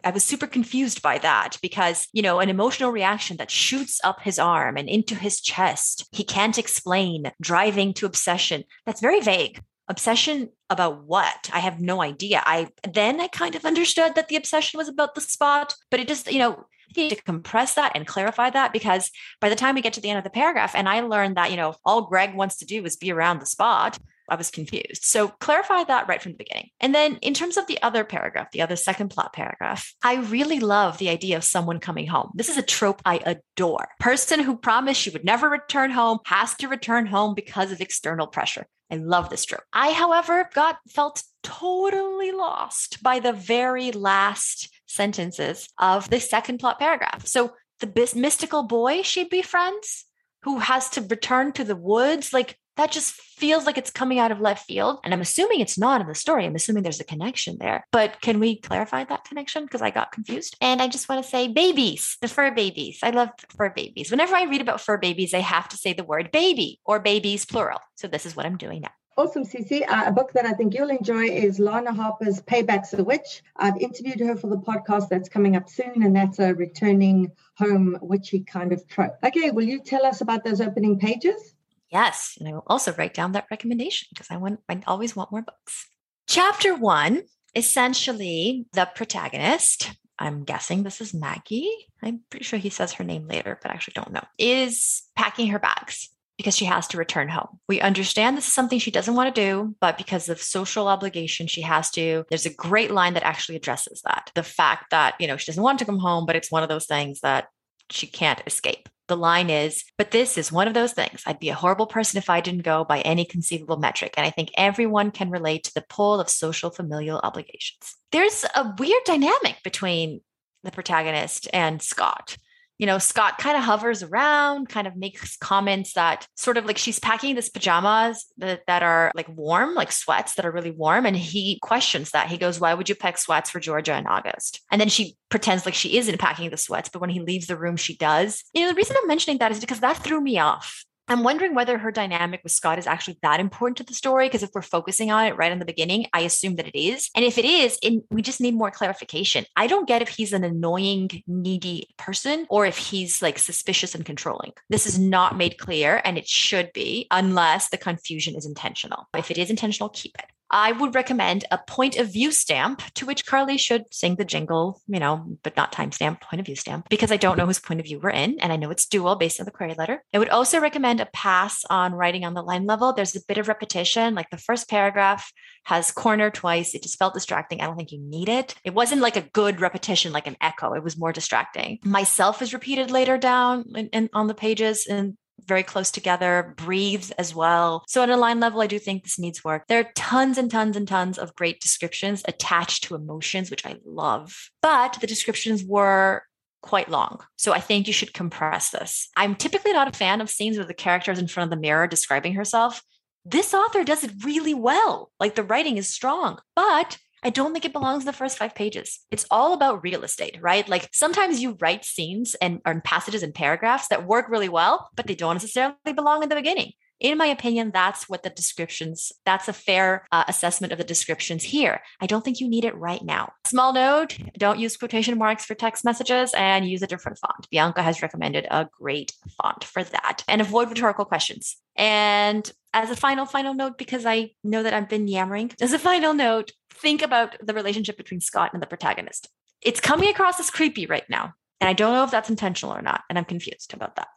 Speaker 3: I was super confused by that because, you know, an emotional reaction that shoots up his arm and into his chest, he can't explain, driving to obsession. That's very vague. Obsession about what? I have no idea. I then I kind of understood that the obsession was about the spot, but it just, you know, need to compress that and clarify that because by the time we get to the end of the paragraph, and I learned that, you know, all Greg wants to do is be around the spot. I was confused. So clarify that right from the beginning. And then in terms of the other paragraph, the other second plot paragraph, I really love the idea of someone coming home. This is a trope I adore. Person who promised she would never return home has to return home because of external pressure. I love this trope. I, however, got felt totally lost by the very last sentences of the second plot paragraph. So the mystical boy she befriends who has to return to the woods, like that just feels like it's coming out of left field. And I'm assuming it's not in the story. I'm assuming there's a connection there. But can we clarify that connection? Because I got confused. And I just want to say babies, the fur babies. I love fur babies. Whenever I read about fur babies, I have to say the word baby or babies plural. So this is what I'm doing now.
Speaker 1: Awesome, Cece. Uh, a book that I think you'll enjoy is Lana Harper's Payback's the Witch. I've interviewed her for the podcast that's coming up soon, and that's a returning home witchy kind of trope. Okay, will you tell us about those opening pages?
Speaker 3: Yes, and I will also write down that recommendation because I want I always want more books. Chapter 1, essentially the protagonist, I'm guessing this is Maggie. I'm pretty sure he says her name later, but I actually don't know. Is packing her bags because she has to return home. We understand this is something she doesn't want to do, but because of social obligation, she has to. There's a great line that actually addresses that. The fact that, you know, she doesn't want to come home, but it's one of those things that she can't escape. The line is, but this is one of those things. I'd be a horrible person if I didn't go by any conceivable metric. And I think everyone can relate to the pull of social familial obligations. There's a weird dynamic between the protagonist and Scott you know, Scott kind of hovers around, kind of makes comments that sort of like she's packing this pajamas that, that are like warm, like sweats that are really warm. And he questions that. He goes, Why would you pack sweats for Georgia in August? And then she pretends like she isn't packing the sweats, but when he leaves the room, she does. You know, the reason I'm mentioning that is because that threw me off. I'm wondering whether her dynamic with Scott is actually that important to the story. Because if we're focusing on it right in the beginning, I assume that it is. And if it is, we just need more clarification. I don't get if he's an annoying, needy person or if he's like suspicious and controlling. This is not made clear, and it should be, unless the confusion is intentional. If it is intentional, keep it. I would recommend a point of view stamp to which Carly should sing the jingle, you know, but not timestamp, point of view stamp, because I don't know whose point of view we're in. And I know it's dual based on the query letter. I would also recommend a pass on writing on the line level. There's a bit of repetition, like the first paragraph has corner twice. It just felt distracting. I don't think you need it. It wasn't like a good repetition, like an echo. It was more distracting. Myself is repeated later down in, on the pages and very close together, breathes as well. So, at a line level, I do think this needs work. There are tons and tons and tons of great descriptions attached to emotions, which I love, but the descriptions were quite long. So I think you should compress this. I'm typically not a fan of scenes where the character is in front of the mirror describing herself. This author does it really well. Like the writing is strong, but I don't think it belongs in the first five pages. It's all about real estate, right? Like sometimes you write scenes and, and passages and paragraphs that work really well, but they don't necessarily belong in the beginning. In my opinion, that's what the descriptions, that's a fair uh, assessment of the descriptions here. I don't think you need it right now. Small note don't use quotation marks for text messages and use a different font. Bianca has recommended a great font for that and avoid rhetorical questions. And as a final, final note, because I know that I've been yammering, as a final note, think about the relationship between Scott and the protagonist. It's coming across as creepy right now. And I don't know if that's intentional or not. And I'm confused about that.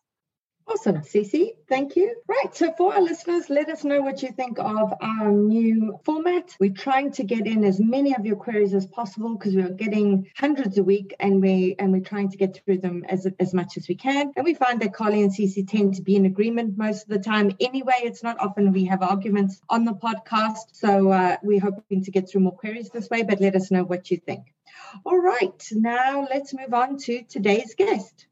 Speaker 1: Awesome, Cece. Thank you. Right. So, for our listeners, let us know what you think of our new format. We're trying to get in as many of your queries as possible because we're getting hundreds a week, and we and we're trying to get through them as as much as we can. And we find that Carly and Cece tend to be in agreement most of the time. Anyway, it's not often we have arguments on the podcast. So uh, we're hoping to get through more queries this way. But let us know what you think. All right. Now let's move on to today's guest.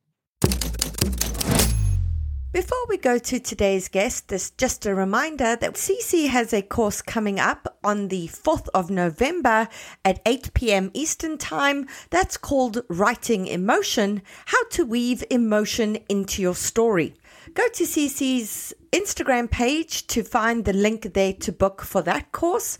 Speaker 4: Before we go to today's guest, there's just a reminder that Cece has a course coming up on the 4th of November at 8 p.m. Eastern Time that's called Writing Emotion How to Weave Emotion into Your Story. Go to Cece's Instagram page to find the link there to book for that course.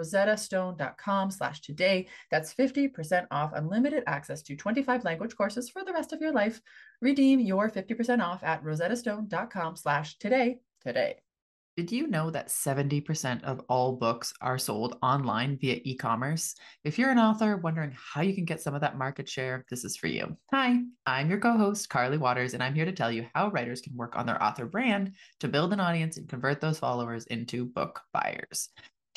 Speaker 2: rosettastone.com slash today. That's 50% off unlimited access to 25 language courses for the rest of your life. Redeem your 50% off at rosettastone.com slash today today. Did you know that 70% of all books are sold online via e commerce? If you're an author wondering how you can get some of that market share, this is for you. Hi, I'm your co host, Carly Waters, and I'm here to tell you how writers can work on their author brand to build an audience and convert those followers into book buyers.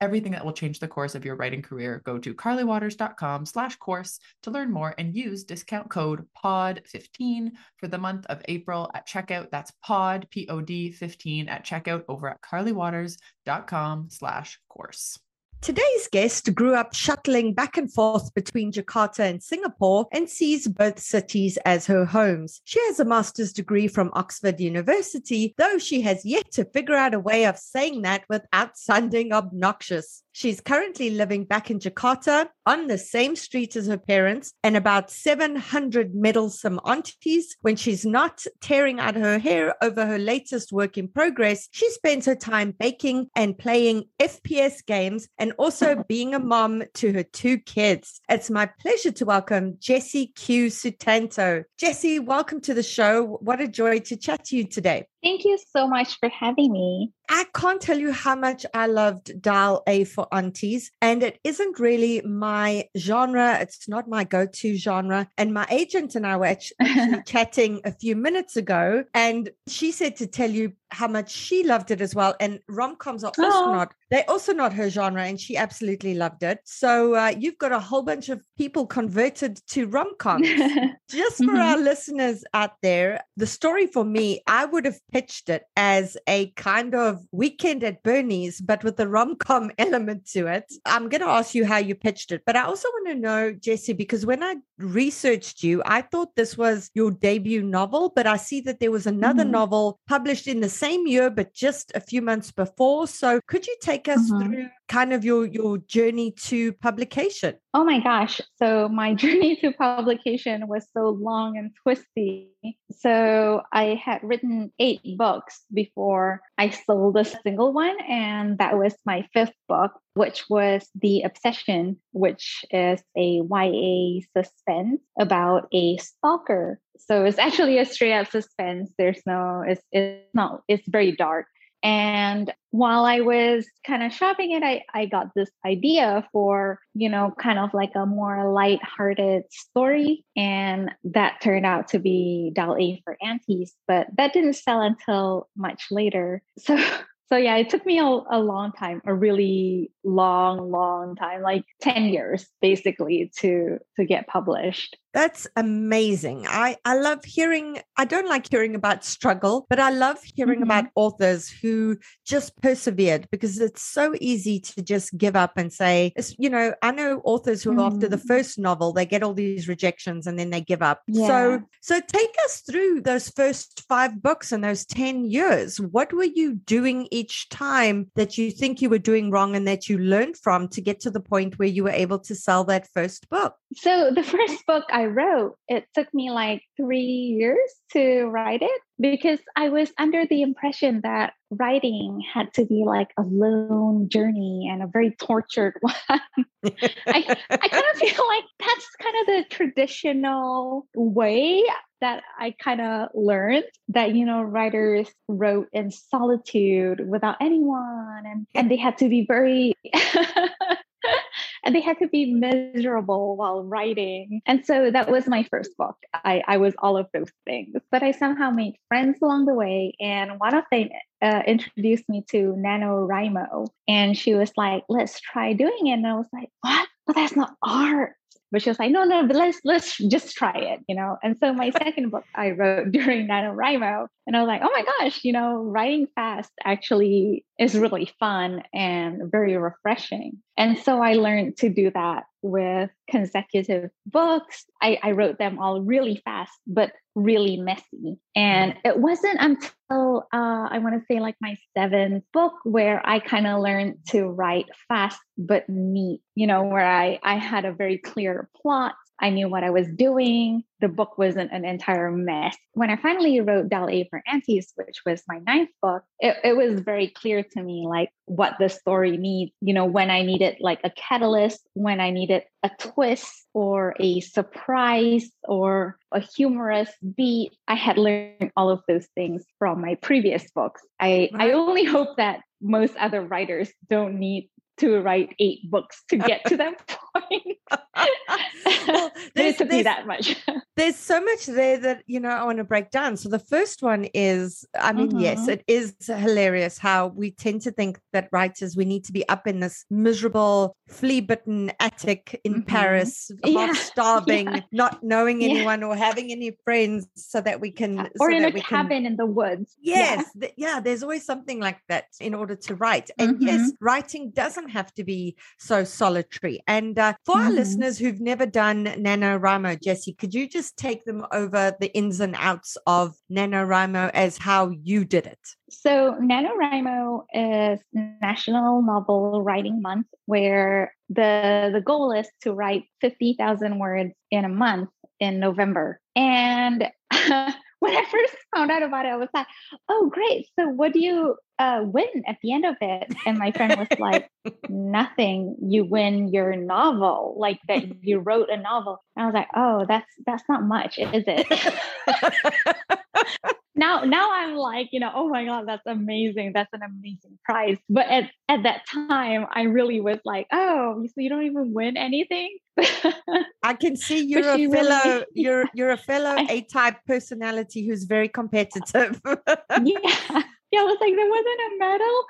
Speaker 2: everything that will change the course of your writing career, go to carlywaters.com slash course to learn more and use discount code POD15 for the month of April at checkout. That's POD, P-O-D 15 at checkout over at carlywaters.com slash course.
Speaker 1: Today's guest grew up shuttling back and forth between Jakarta and Singapore and sees both cities as her homes. She has a master's degree from Oxford University, though she has yet to figure out a way of saying that without sounding obnoxious. She's currently living back in Jakarta on the same street as her parents and about 700 meddlesome aunties. When she's not tearing out her hair over her latest work in progress, she spends her time baking and playing FPS games and also being a mom to her two kids. It's my pleasure to welcome Jesse Q Sutanto. Jesse, welcome to the show. What a joy to chat to you today.
Speaker 5: Thank you so much for having me.
Speaker 1: I can't tell you how much I loved Dial A for Aunties, and it isn't really my genre. It's not my go to genre. And my agent and I were actually chatting a few minutes ago, and she said to tell you how much she loved it as well. And rom coms are also oh. not, they're also not her genre, and she absolutely loved it. So uh, you've got a whole bunch of people converted to rom coms. Just for mm-hmm. our listeners out there, the story for me, I would have pitched it as a kind of weekend at Bernie's, but with a rom com element to it. I'm going to ask you how you pitched it, but I also want to know, Jesse, because when I researched you, I thought this was your debut novel, but I see that there was another mm-hmm. novel published in the same year, but just a few months before. So could you take us mm-hmm. through kind of your your journey to publication?
Speaker 5: Oh my gosh. So my journey to publication was so long and twisty. So I had written eight books before I sold a single one. And that was my fifth book, which was The Obsession, which is a YA suspense about a stalker. So it's actually a straight up suspense. There's no, it's, it's not, it's very dark. And while I was kind of shopping it, I, I got this idea for, you know, kind of like a more light-hearted story. And that turned out to be Dial A for Aunties, but that didn't sell until much later. So so yeah, it took me a, a long time, a really long, long time, like 10 years basically to to get published.
Speaker 1: That's amazing. I, I love hearing, I don't like hearing about struggle, but I love hearing mm-hmm. about authors who just persevered because it's so easy to just give up and say, you know, I know authors who mm. after the mm. first novel, they get all these rejections and then they give up. Yeah. So, so take us through those first five books and those 10 years. What were you doing each time that you think you were doing wrong and that you learned from to get to the point where you were able to sell that first book?
Speaker 5: So the first book I wrote, it took me like three years to write it because I was under the impression that writing had to be like a lone journey and a very tortured one. I, I kind of feel like that's kind of the traditional way that I kind of learned that, you know, writers wrote in solitude without anyone and, and they had to be very and they had to be miserable while writing. And so that was my first book. I, I was all of those things, but I somehow made friends along the way. And one of them uh, introduced me to NaNoWriMo. And she was like, let's try doing it. And I was like, what? But that's not art but she was like, no, no, but let's let's just try it, you know. And so my second book I wrote during NaNoWriMo, and I was like, oh my gosh, you know, writing fast actually is really fun and very refreshing. And so I learned to do that with consecutive books. I, I wrote them all really fast, but really messy. And it wasn't until uh, I want to say like my seventh book where I kind of learned to write fast but neat, you know, where I, I had a very clear plot I knew what I was doing. The book wasn't an entire mess. When I finally wrote Dial A for Aunties, which was my ninth book, it, it was very clear to me like what the story needs, you know, when I needed like a catalyst, when I needed a twist or a surprise or a humorous beat. I had learned all of those things from my previous books. I, I only hope that most other writers don't need to write eight books to get to that point. Well, took me that much.
Speaker 1: there's so much there that you know I want to break down. So the first one is, I mean, mm-hmm. yes, it is hilarious how we tend to think that writers we need to be up in this miserable, flea-bitten attic in mm-hmm. Paris, yeah. starving, yeah. not knowing anyone yeah. or having any friends, so that we can,
Speaker 5: or
Speaker 1: so
Speaker 5: in a cabin can... in the woods.
Speaker 1: Yes, yeah. Th- yeah. There's always something like that in order to write, and mm-hmm. yes, writing doesn't have to be so solitary. And uh, for mm-hmm. our listeners who've never done NaNoWriMo, Jesse, could you just take them over the ins and outs of NaNoWriMo as how you did it?
Speaker 5: So, NaNoWriMo is National Novel Writing Month, where the, the goal is to write 50,000 words in a month in November. And when I first found out about it, I was like, oh, great. So, what do you uh, win at the end of it? And my friend was like, nothing. You win your novel, like that you wrote a novel. And I was like, oh, that's that's not much, is it? now now i'm like you know oh my god that's amazing that's an amazing prize but at, at that time i really was like oh so you don't even win anything
Speaker 1: i can see you're a fellow really, you're you're a fellow a-type personality who's very competitive
Speaker 5: yeah yeah, I was like, there wasn't a medal.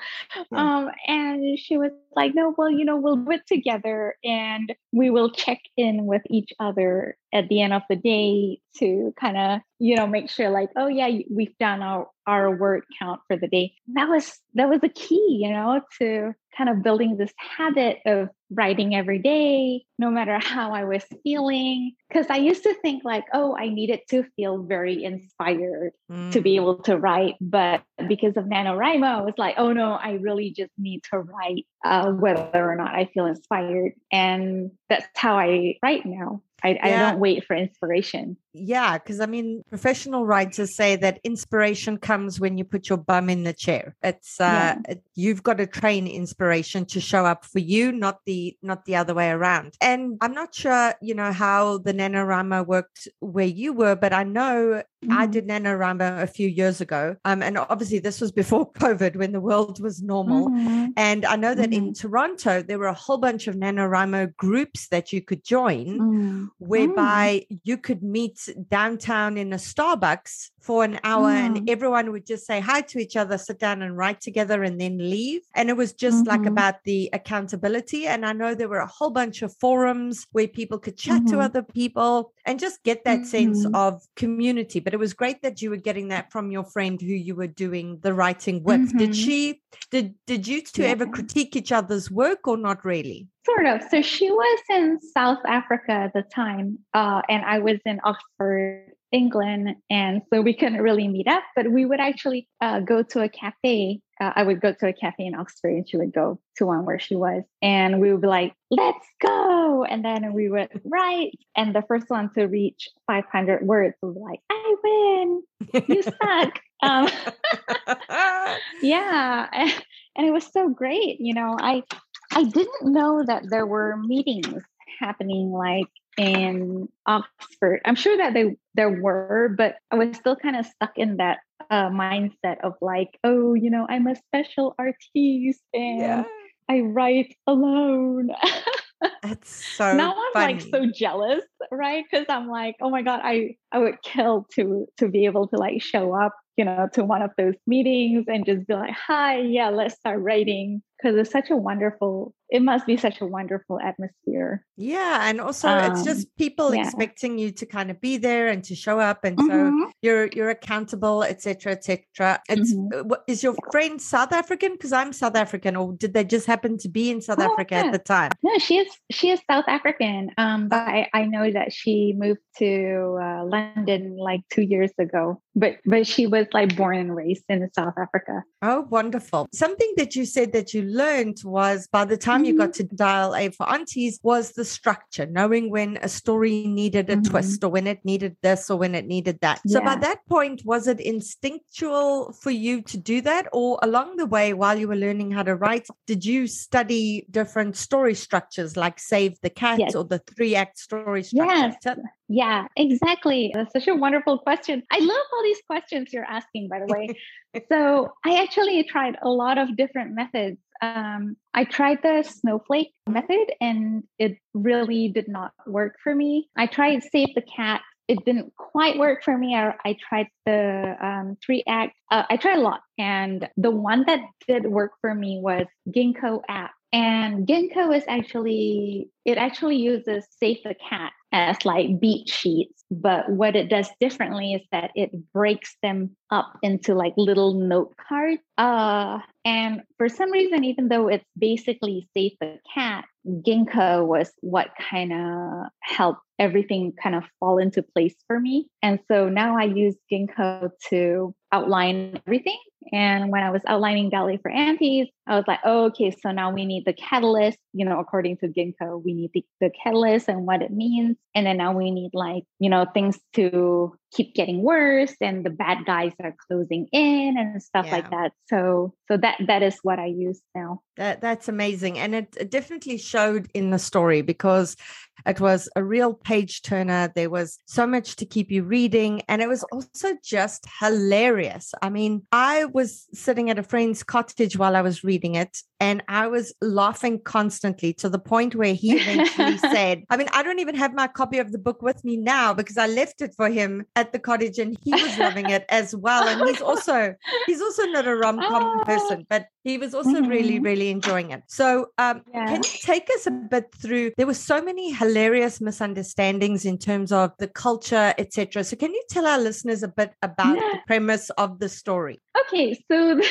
Speaker 5: Yeah. Um, and she was like, no, well, you know, we'll do it together and we will check in with each other at the end of the day to kind of you know make sure like oh yeah we've done our our word count for the day that was that was a key you know to kind of building this habit of writing every day no matter how i was feeling because i used to think like oh i needed to feel very inspired mm. to be mm. able to write but because of nanowrimo i was like oh no i really just need to write uh, whether or not i feel inspired and that's how i write now I, yeah. I don't wait for inspiration.
Speaker 1: Yeah, because I mean, professional writers say that inspiration comes when you put your bum in the chair. It's uh, yeah. you've got to train inspiration to show up for you, not the not the other way around. And I'm not sure, you know, how the NaNoWriMo worked where you were, but I know. I did NaNoWriMo a few years ago. Um, and obviously this was before COVID when the world was normal. Mm-hmm. And I know that mm-hmm. in Toronto there were a whole bunch of NaNoWriMo groups that you could join. Mm whereby mm. you could meet downtown in a Starbucks for an hour mm. and everyone would just say hi to each other, sit down and write together and then leave. And it was just mm-hmm. like about the accountability. And I know there were a whole bunch of forums where people could chat mm-hmm. to other people and just get that mm-hmm. sense of community. But it was great that you were getting that from your friend who you were doing the writing with. Did mm-hmm. she did did you two yeah. ever critique each other's work or not really?
Speaker 5: Sort of. So she was in South Africa at the time, uh, and I was in Oxford, England, and so we couldn't really meet up. But we would actually uh, go to a cafe. Uh, I would go to a cafe in Oxford, and she would go to one where she was, and we would be like, "Let's go!" And then we would write, and the first one to reach 500 words was like, "I win! You suck!" um, yeah, and it was so great. You know, I I didn't know that there were meetings happening like in Oxford. I'm sure that they there were, but I was still kind of stuck in that uh, mindset of like, oh, you know, I'm a special artiste and yeah. I write alone.
Speaker 1: That's so
Speaker 5: now I'm funny. like so jealous, right? Because I'm like, oh my god, I I would kill to to be able to like show up you know, to one of those meetings and just be like, hi, yeah, let's start writing. Because it's such a wonderful, it must be such a wonderful atmosphere.
Speaker 1: Yeah. And also um, it's just people yeah. expecting you to kind of be there and to show up. And mm-hmm. so you're you're accountable, etc., etc. It's mm-hmm. Uh, is your friend South African? Because I'm South African, or did they just happen to be in South oh, Africa yeah. at the time?
Speaker 5: No, she is she is South African. Um, but I, I know that she moved to uh, London like two years ago. But but she was like born and raised in South Africa.
Speaker 1: Oh, wonderful. Something that you said that you learned was by the time mm-hmm. you got mm-hmm. to dial A for aunties was the structure, knowing when a story needed a mm-hmm. twist or when it needed this or when it needed that. Yeah. So by that point, was it instinctual for you to do that? Or along the way, while you were learning how to write, did you study different story structures like Save the Cat yes. or the three act story structure?
Speaker 5: Yes. Yeah, exactly. That's such a wonderful question. I love all these questions you're asking, by the way. so, I actually tried a lot of different methods. Um, I tried the snowflake method and it really did not work for me. I tried Save the Cat. It didn't quite work for me. I, I tried the um, three act. Uh, I tried a lot. And the one that did work for me was Ginko app. And Ginko is actually, it actually uses Save the Cat as like beat sheets. But what it does differently is that it breaks them up into like little note cards. Uh, and for some reason, even though it's basically Save the Cat, Ginko was what kind of helped everything kind of fall into place for me. And so now I use Ginko to outline everything. And when I was outlining Dial A for Aunties, I was like, oh, okay, so now we need the catalyst. You know, according to Ginko, we need the, the catalyst and what it means. And then now we need like, you know, things to keep getting worse and the bad guys are closing in and stuff yeah. like that. So so that that is what I use now.
Speaker 1: That that's amazing. And it, it definitely showed in the story because it was a real page turner. There was so much to keep you reading. And it was also just hilarious. I mean, I was sitting at a friend's cottage while I was reading it, and I was laughing constantly to the point where he eventually said, I mean, I don't even have my copy of the book with me now because I left it for him at the cottage and he was loving it as well. And he's also, he's also not a rom-com oh. person, but he was also mm-hmm. really, really enjoying it. So um, yeah. can you take us a bit through, there were so many hilarious misunderstandings in terms of the culture, etc. So, can you tell our listeners a bit about the premise of the story?
Speaker 5: Okay, so the,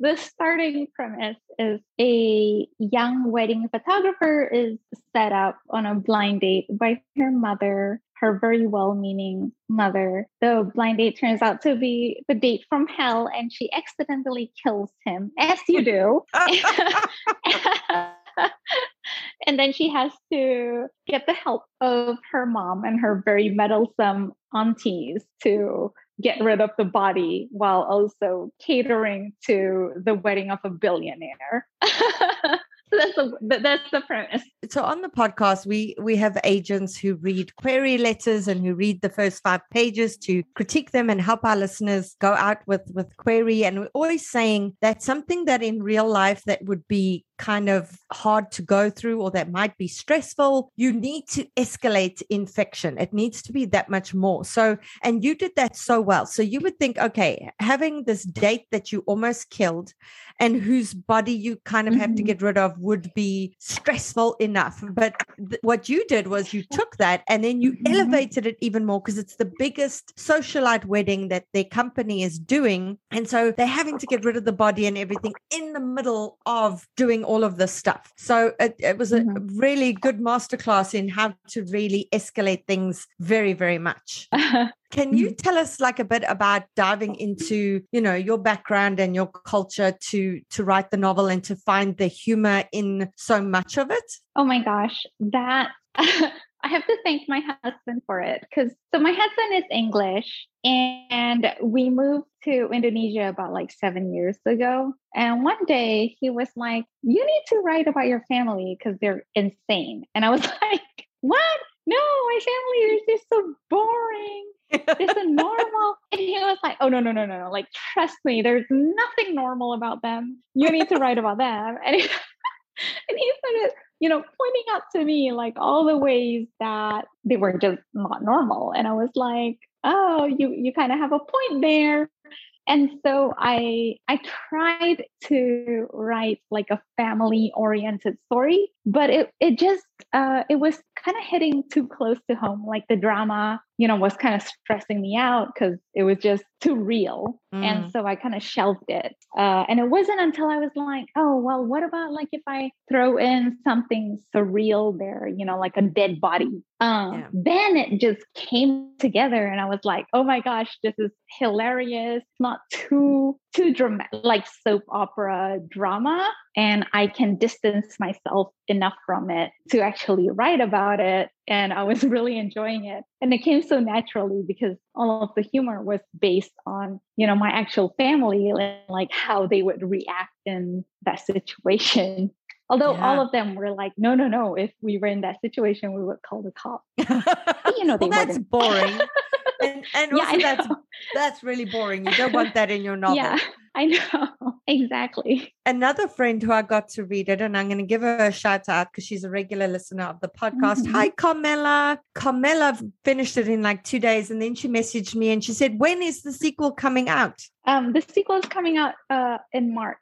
Speaker 5: the starting premise is a young wedding photographer is set up on a blind date by her mother her very well meaning mother. The blind date turns out to be the date from hell, and she accidentally kills him, as you do. and then she has to get the help of her mom and her very meddlesome aunties to get rid of the body while also catering to the wedding of a billionaire. that's the that's the premise.
Speaker 1: So on the podcast, we we have agents who read query letters and who read the first five pages to critique them and help our listeners go out with with query. And we're always saying that something that in real life that would be kind of hard to go through or that might be stressful, you need to escalate infection. It needs to be that much more. So, and you did that so well. So you would think, okay, having this date that you almost killed and whose body you kind of mm-hmm. have to mm-hmm. get rid of would be stressful enough. But th- what you did was you took that and then you mm-hmm. elevated it even more because it's the biggest socialite wedding that their company is doing. And so they're having to get rid of the body and everything in the middle of doing all of this stuff. So it, it was a mm-hmm. really good masterclass in how to really escalate things very, very much. Can you mm-hmm. tell us like a bit about diving into, you know, your background and your culture to to write the novel and to find the humor in so much of it?
Speaker 5: Oh my gosh, that I have to thank my husband for it because so my husband is English and we moved to Indonesia about like seven years ago. And one day he was like, You need to write about your family because they're insane. And I was like, What? No, my family is just so boring. This is normal. And he was like, Oh, no, no, no, no, no. Like, trust me, there's nothing normal about them. You need to write about them. And he, and he started you know, pointing out to me like all the ways that they were just not normal. And I was like, oh, you you kind of have a point there. And so I I tried to write like a family oriented story, but it it just uh, it was kind of hitting too close to home. Like the drama, you know, was kind of stressing me out because it was just too real. Mm. And so I kind of shelved it. Uh, and it wasn't until I was like, oh, well, what about like if I throw in something surreal there, you know, like a dead body? Um, yeah. Then it just came together, and I was like, oh my gosh, this is hilarious. Not too too dramatic, like soap opera drama, and I can distance myself enough from it to actually write about it. And I was really enjoying it. And it came so naturally because all of the humor was based on, you know, my actual family, and like how they would react in that situation. Although yeah. all of them were like, no, no, no. If we were in that situation, we would call the cop.
Speaker 1: you know, they well, that's boring. And, and also yeah, that's that's really boring. You don't want that in your novel.
Speaker 5: Yeah. I know exactly.
Speaker 1: Another friend who I got to read it, and I'm going to give her a shout out because she's a regular listener of the podcast. Mm-hmm. Hi, Carmela. Carmela finished it in like two days, and then she messaged me and she said, "When is the sequel coming out?"
Speaker 5: Um, the sequel is coming out uh, in March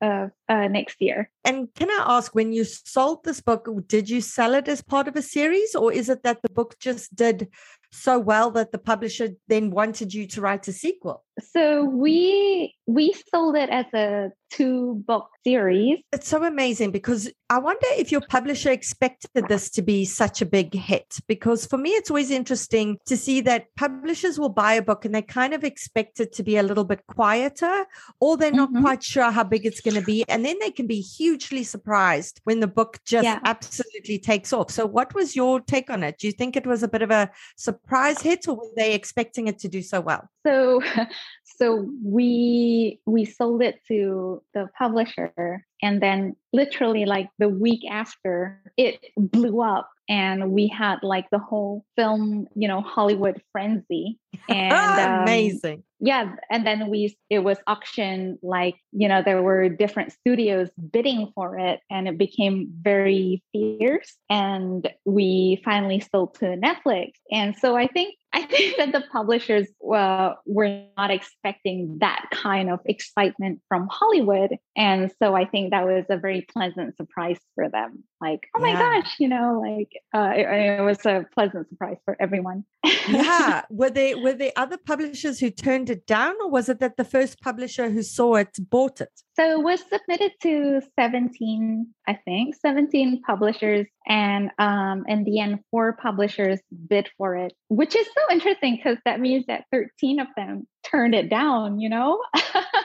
Speaker 5: of uh, next year.
Speaker 1: And can I ask, when you sold this book, did you sell it as part of a series, or is it that the book just did so well that the publisher then wanted you to write a sequel?
Speaker 5: So we we sold it as a two book series.
Speaker 1: It's so amazing because I wonder if your publisher expected this to be such a big hit. Because for me, it's always interesting to see that publishers will buy a book and they kind of expect it to be a little bit quieter, or they're not mm-hmm. quite sure how big it's going to be. And then they can be hugely surprised when the book just yeah. absolutely takes off. So, what was your take on it? Do you think it was a bit of a surprise hit, or were they expecting it to do so well?
Speaker 5: So, so we we sold it to the publisher and then literally like the week after it blew up and we had like the whole film you know hollywood frenzy And um,
Speaker 1: amazing.
Speaker 5: Yeah, and then we it was auction like you know there were different studios bidding for it, and it became very fierce. And we finally sold to Netflix, and so I think I think that the publishers uh, were not expecting that kind of excitement from Hollywood. And so I think that was a very pleasant surprise for them. Like, oh my yeah. gosh, you know, like uh, it, it, was a pleasant surprise for everyone.
Speaker 1: yeah. Were there were there other publishers who turned it down, or was it that the first publisher who saw it bought it?
Speaker 5: So it was submitted to 17, I think, 17 publishers. And um, in the end, four publishers bid for it, which is so interesting because that means that 13 of them turned it down, you know?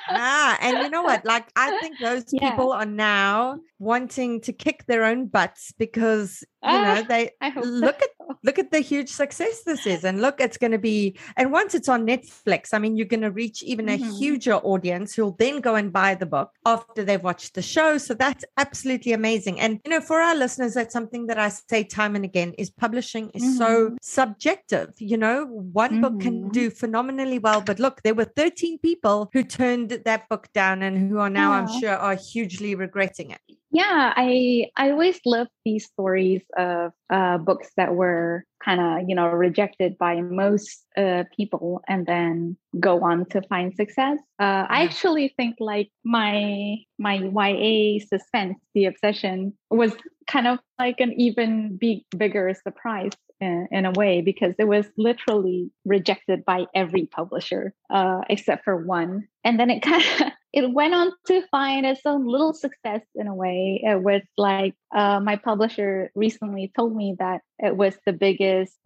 Speaker 1: ah, and you know what? Like, I think those yeah. people are now wanting to kick their own butts because you know ah, they look so. at look at the huge success this is and look it's going to be and once it's on netflix i mean you're going to reach even mm-hmm. a huger audience who'll then go and buy the book after they've watched the show so that's absolutely amazing and you know for our listeners that's something that i say time and again is publishing is mm-hmm. so subjective you know one mm-hmm. book can mm-hmm. do phenomenally well but look there were 13 people who turned that book down and who are now yeah. i'm sure are hugely regretting it
Speaker 5: yeah i i always love these stories of uh, books that were kind of you know rejected by most uh, people and then go on to find success. Uh, i actually think like my my ya suspense the obsession was kind of like an even big bigger surprise in, in a way because it was literally rejected by every publisher uh, except for one and then it kind of it went on to find its own little success in a way. It was like uh, my publisher recently told me that it was the biggest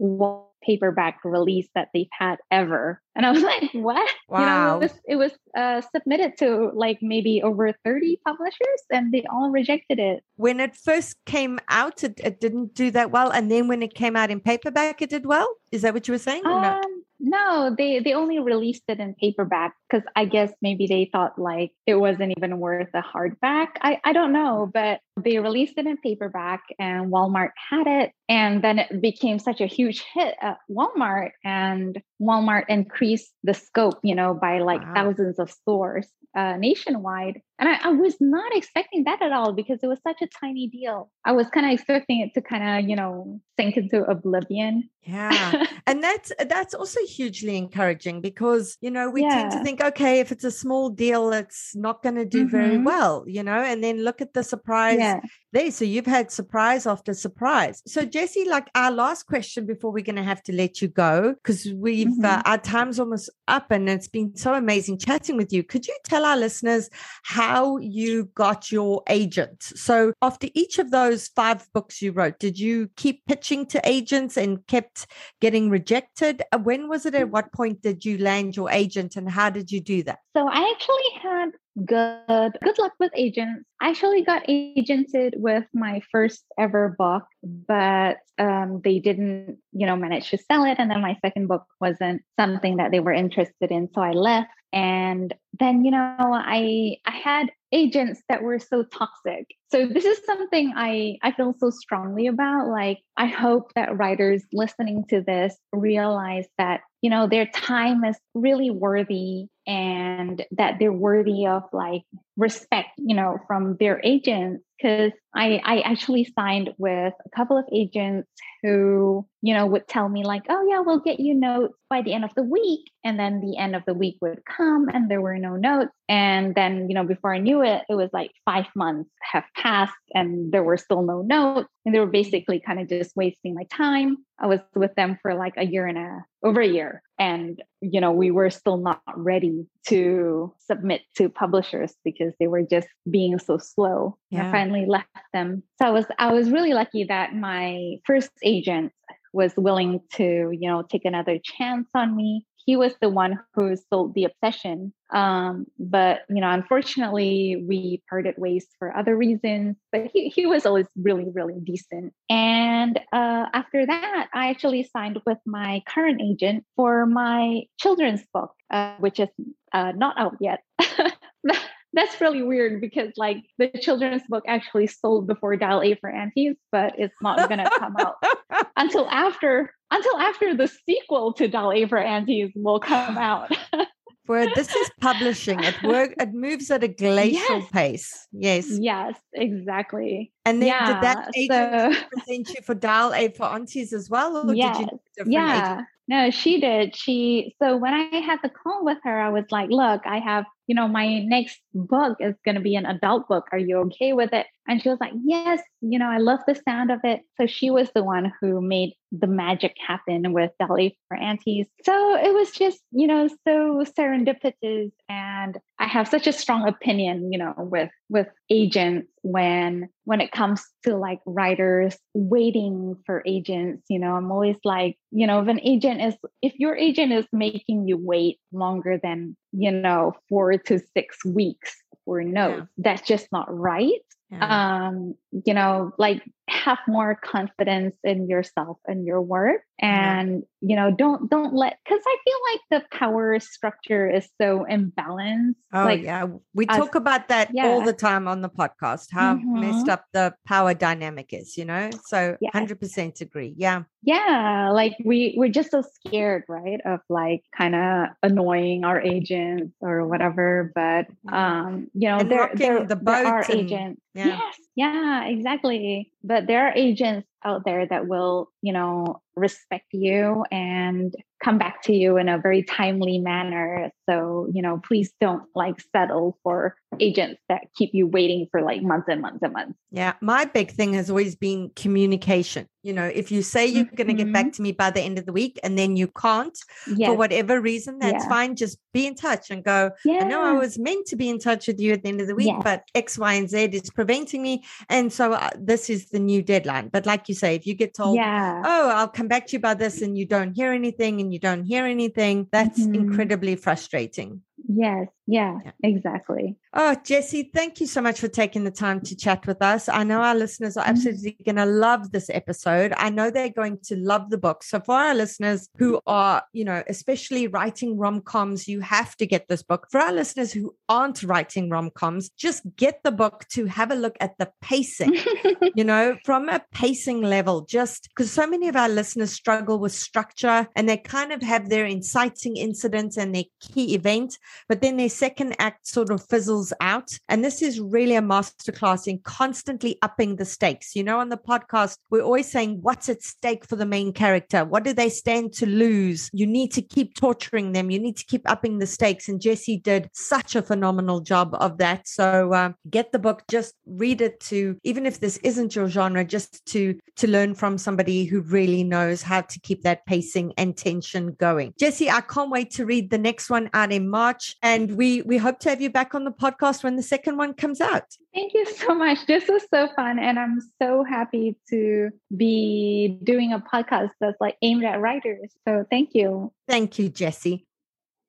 Speaker 5: paperback release that they've had ever. And I was like, what?
Speaker 1: Wow.
Speaker 5: You know, it was, it was uh, submitted to like maybe over 30 publishers and they all rejected it.
Speaker 1: When it first came out, it, it didn't do that well. And then when it came out in paperback, it did well. Is that what you were saying?
Speaker 5: Um, no? They they only released it in paperback because I guess maybe they thought like it wasn't even worth a hardback. I I don't know, but they released it in paperback and Walmart had it and then it became such a huge hit at Walmart and Walmart increased the scope, you know, by like wow. thousands of stores uh, nationwide. And I, I, was not expecting that at all because it was such a tiny deal. I was kind of expecting it to kind of, you know, sink into oblivion.
Speaker 1: Yeah. and that's that's also hugely encouraging because, you know, we yeah. tend to think, okay, if it's a small deal, it's not going to do mm-hmm. very well, you know, and then look at the surprise yeah. there. So you've had surprise after surprise. So Jesse, like our last question before we're going to have to let you go, because we've uh, mm-hmm. uh, our time's almost up and it's been so amazing chatting with you. Could you tell our listeners how you got your agent? So after each of those five books you wrote, did you keep pitching to agents and kept getting rejected? Uh, when was it? At what point did you land your agent and how did you do that?
Speaker 5: So I actually had good good luck with agents. I actually got agented with my first ever book but um, they didn't you know manage to sell it and then my second book wasn't something that they were interested in so i left. And then you know i i had agents that were so toxic. So this is something i i feel so strongly about. Like i hope that writers listening to this realize that you know their time is really worthy and that they're worthy of like respect you know from their agents because I, I actually signed with a couple of agents who you know would tell me like oh yeah we'll get you notes by the end of the week and then the end of the week would come and there were no notes and then you know before i knew it it was like five months have passed and there were still no notes and they were basically kind of just wasting my time. I was with them for like a year and a over a year and you know we were still not ready to submit to publishers because they were just being so slow. Yeah. i finally left them. So i was i was really lucky that my first agent was willing to you know take another chance on me he was the one who sold the obsession um, but you know unfortunately we parted ways for other reasons but he, he was always really really decent. And uh, after that i actually signed with my current agent for my children's book uh, which is uh, not out yet that's really weird because like the children's book actually sold before dial a for aunties but it's not gonna come out until after until after the sequel to Dial A for Aunties will come out.
Speaker 1: Where this is publishing, it work it moves at a glacial
Speaker 5: Yes.
Speaker 1: pace. Yes.
Speaker 5: yes, exactly.
Speaker 1: And then
Speaker 5: yeah.
Speaker 1: did that agent
Speaker 5: so-
Speaker 1: present you for Dial A eh, for Aunties as well? Or
Speaker 5: Yes.
Speaker 1: did you do a different
Speaker 5: yeah
Speaker 1: agent?
Speaker 5: no she did she so when i had the call with her i was like look i have you know my next book is going to be an adult book are you okay with it and she was like yes you know i love the sound of it so she was the one who made the magic happen with Dial A for Aunties. So it was just, you know, so serendipitous. And I have such a strong opinion, you know, with with agents when when it comes to like writers waiting for agents, you know, I'm always like, you know, if an agent is if your agent is making you wait longer than, you know, four to six weeks for notes, that's just not right
Speaker 1: Yeah.
Speaker 5: um you know like have more confidence in yourself and your work
Speaker 1: Yeah.
Speaker 5: and you know don't don't let because i feel like the power structure is so imbalanced
Speaker 1: Oh
Speaker 5: like
Speaker 1: yeah, we
Speaker 5: us-
Speaker 1: talk about that all the time on the podcast. How messed
Speaker 5: Mhm.
Speaker 1: up the power dynamic is, you know. So
Speaker 5: Yes.
Speaker 1: hundred percent agree. Yeah,
Speaker 5: yeah like we we're just so scared right of like kind of annoying our agents or whatever but um you know
Speaker 1: And
Speaker 5: there
Speaker 1: rocking
Speaker 5: there,
Speaker 1: the
Speaker 5: there are
Speaker 1: boat and-
Speaker 5: agents
Speaker 1: yeah.
Speaker 5: yes. Yeah exactly. But there are agents out there that will you know respect you and come back to you in a very timely manner. So you know please don't like settle for agents that keep you waiting for like months and months and months
Speaker 1: Yeah, my big thing has always been communication. You know, if you say you're going to get back to me by the end of the week and then you can't
Speaker 5: yes
Speaker 1: for whatever reason, that's
Speaker 5: Yeah.
Speaker 1: fine. Just be in touch and go,
Speaker 5: yeah
Speaker 1: I know I was meant to be in touch with you at the end of the week,
Speaker 5: Yes.
Speaker 1: but X, Y, and Z is preventing me. And so uh, this is the new deadline. But like you say, if you get told,
Speaker 5: yeah
Speaker 1: oh, I'll come back to you about this and you don't hear anything and you don't hear anything, that's
Speaker 5: Mhm.
Speaker 1: incredibly frustrating.
Speaker 5: yes yeah
Speaker 1: Yeah.
Speaker 5: exactly
Speaker 1: Oh, Jesse, thank you so much for taking the time to chat with us. I know our listeners are
Speaker 5: Mhm.
Speaker 1: absolutely going to love this episode. I know they're going to love the book. So, for our listeners who are, you know, especially writing rom coms, you have to get this book. For our listeners who aren't writing rom coms, just get the book to have a look at the pacing you know, from a pacing level, just because so many of our listeners struggle with structure and they kind of have their inciting incidents and their key event, but then their second act sort of fizzles out. And this is really a masterclass in constantly upping the stakes. You know, on the podcast, we're always saying, what's at stake for the main character? What do they stand to lose? You need to keep torturing them. You need to keep upping the stakes. And Jesse did such a phenomenal job of that. So um, get the book, just read it to, even if this isn't your genre, just to to learn from somebody who really knows how to keep that pacing and tension going. Jesse, I can't wait to read the next one out in March, and we we hope to have you back on the podcast when the second one comes out.
Speaker 5: Thank you so much. This was so fun. And I'm so happy to be doing a podcast that's like aimed at writers. So thank you.
Speaker 1: Thank you, Jesse.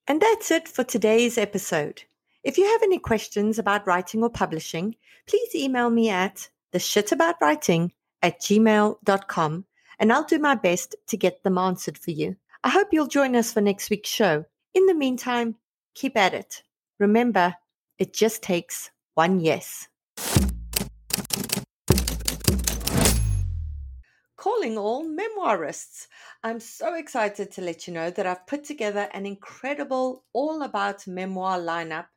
Speaker 1: And that's it for today's episode. If you have any questions about writing or publishing, please email me at the shitaboutwriting at gmail.com and I'll do my best to get them answered for you. I hope you'll join us for next week's show. In the meantime, keep at it. Remember, it just takes one yes. Calling all memoirists. I'm so excited to let you know that I've put together an incredible all about memoir lineup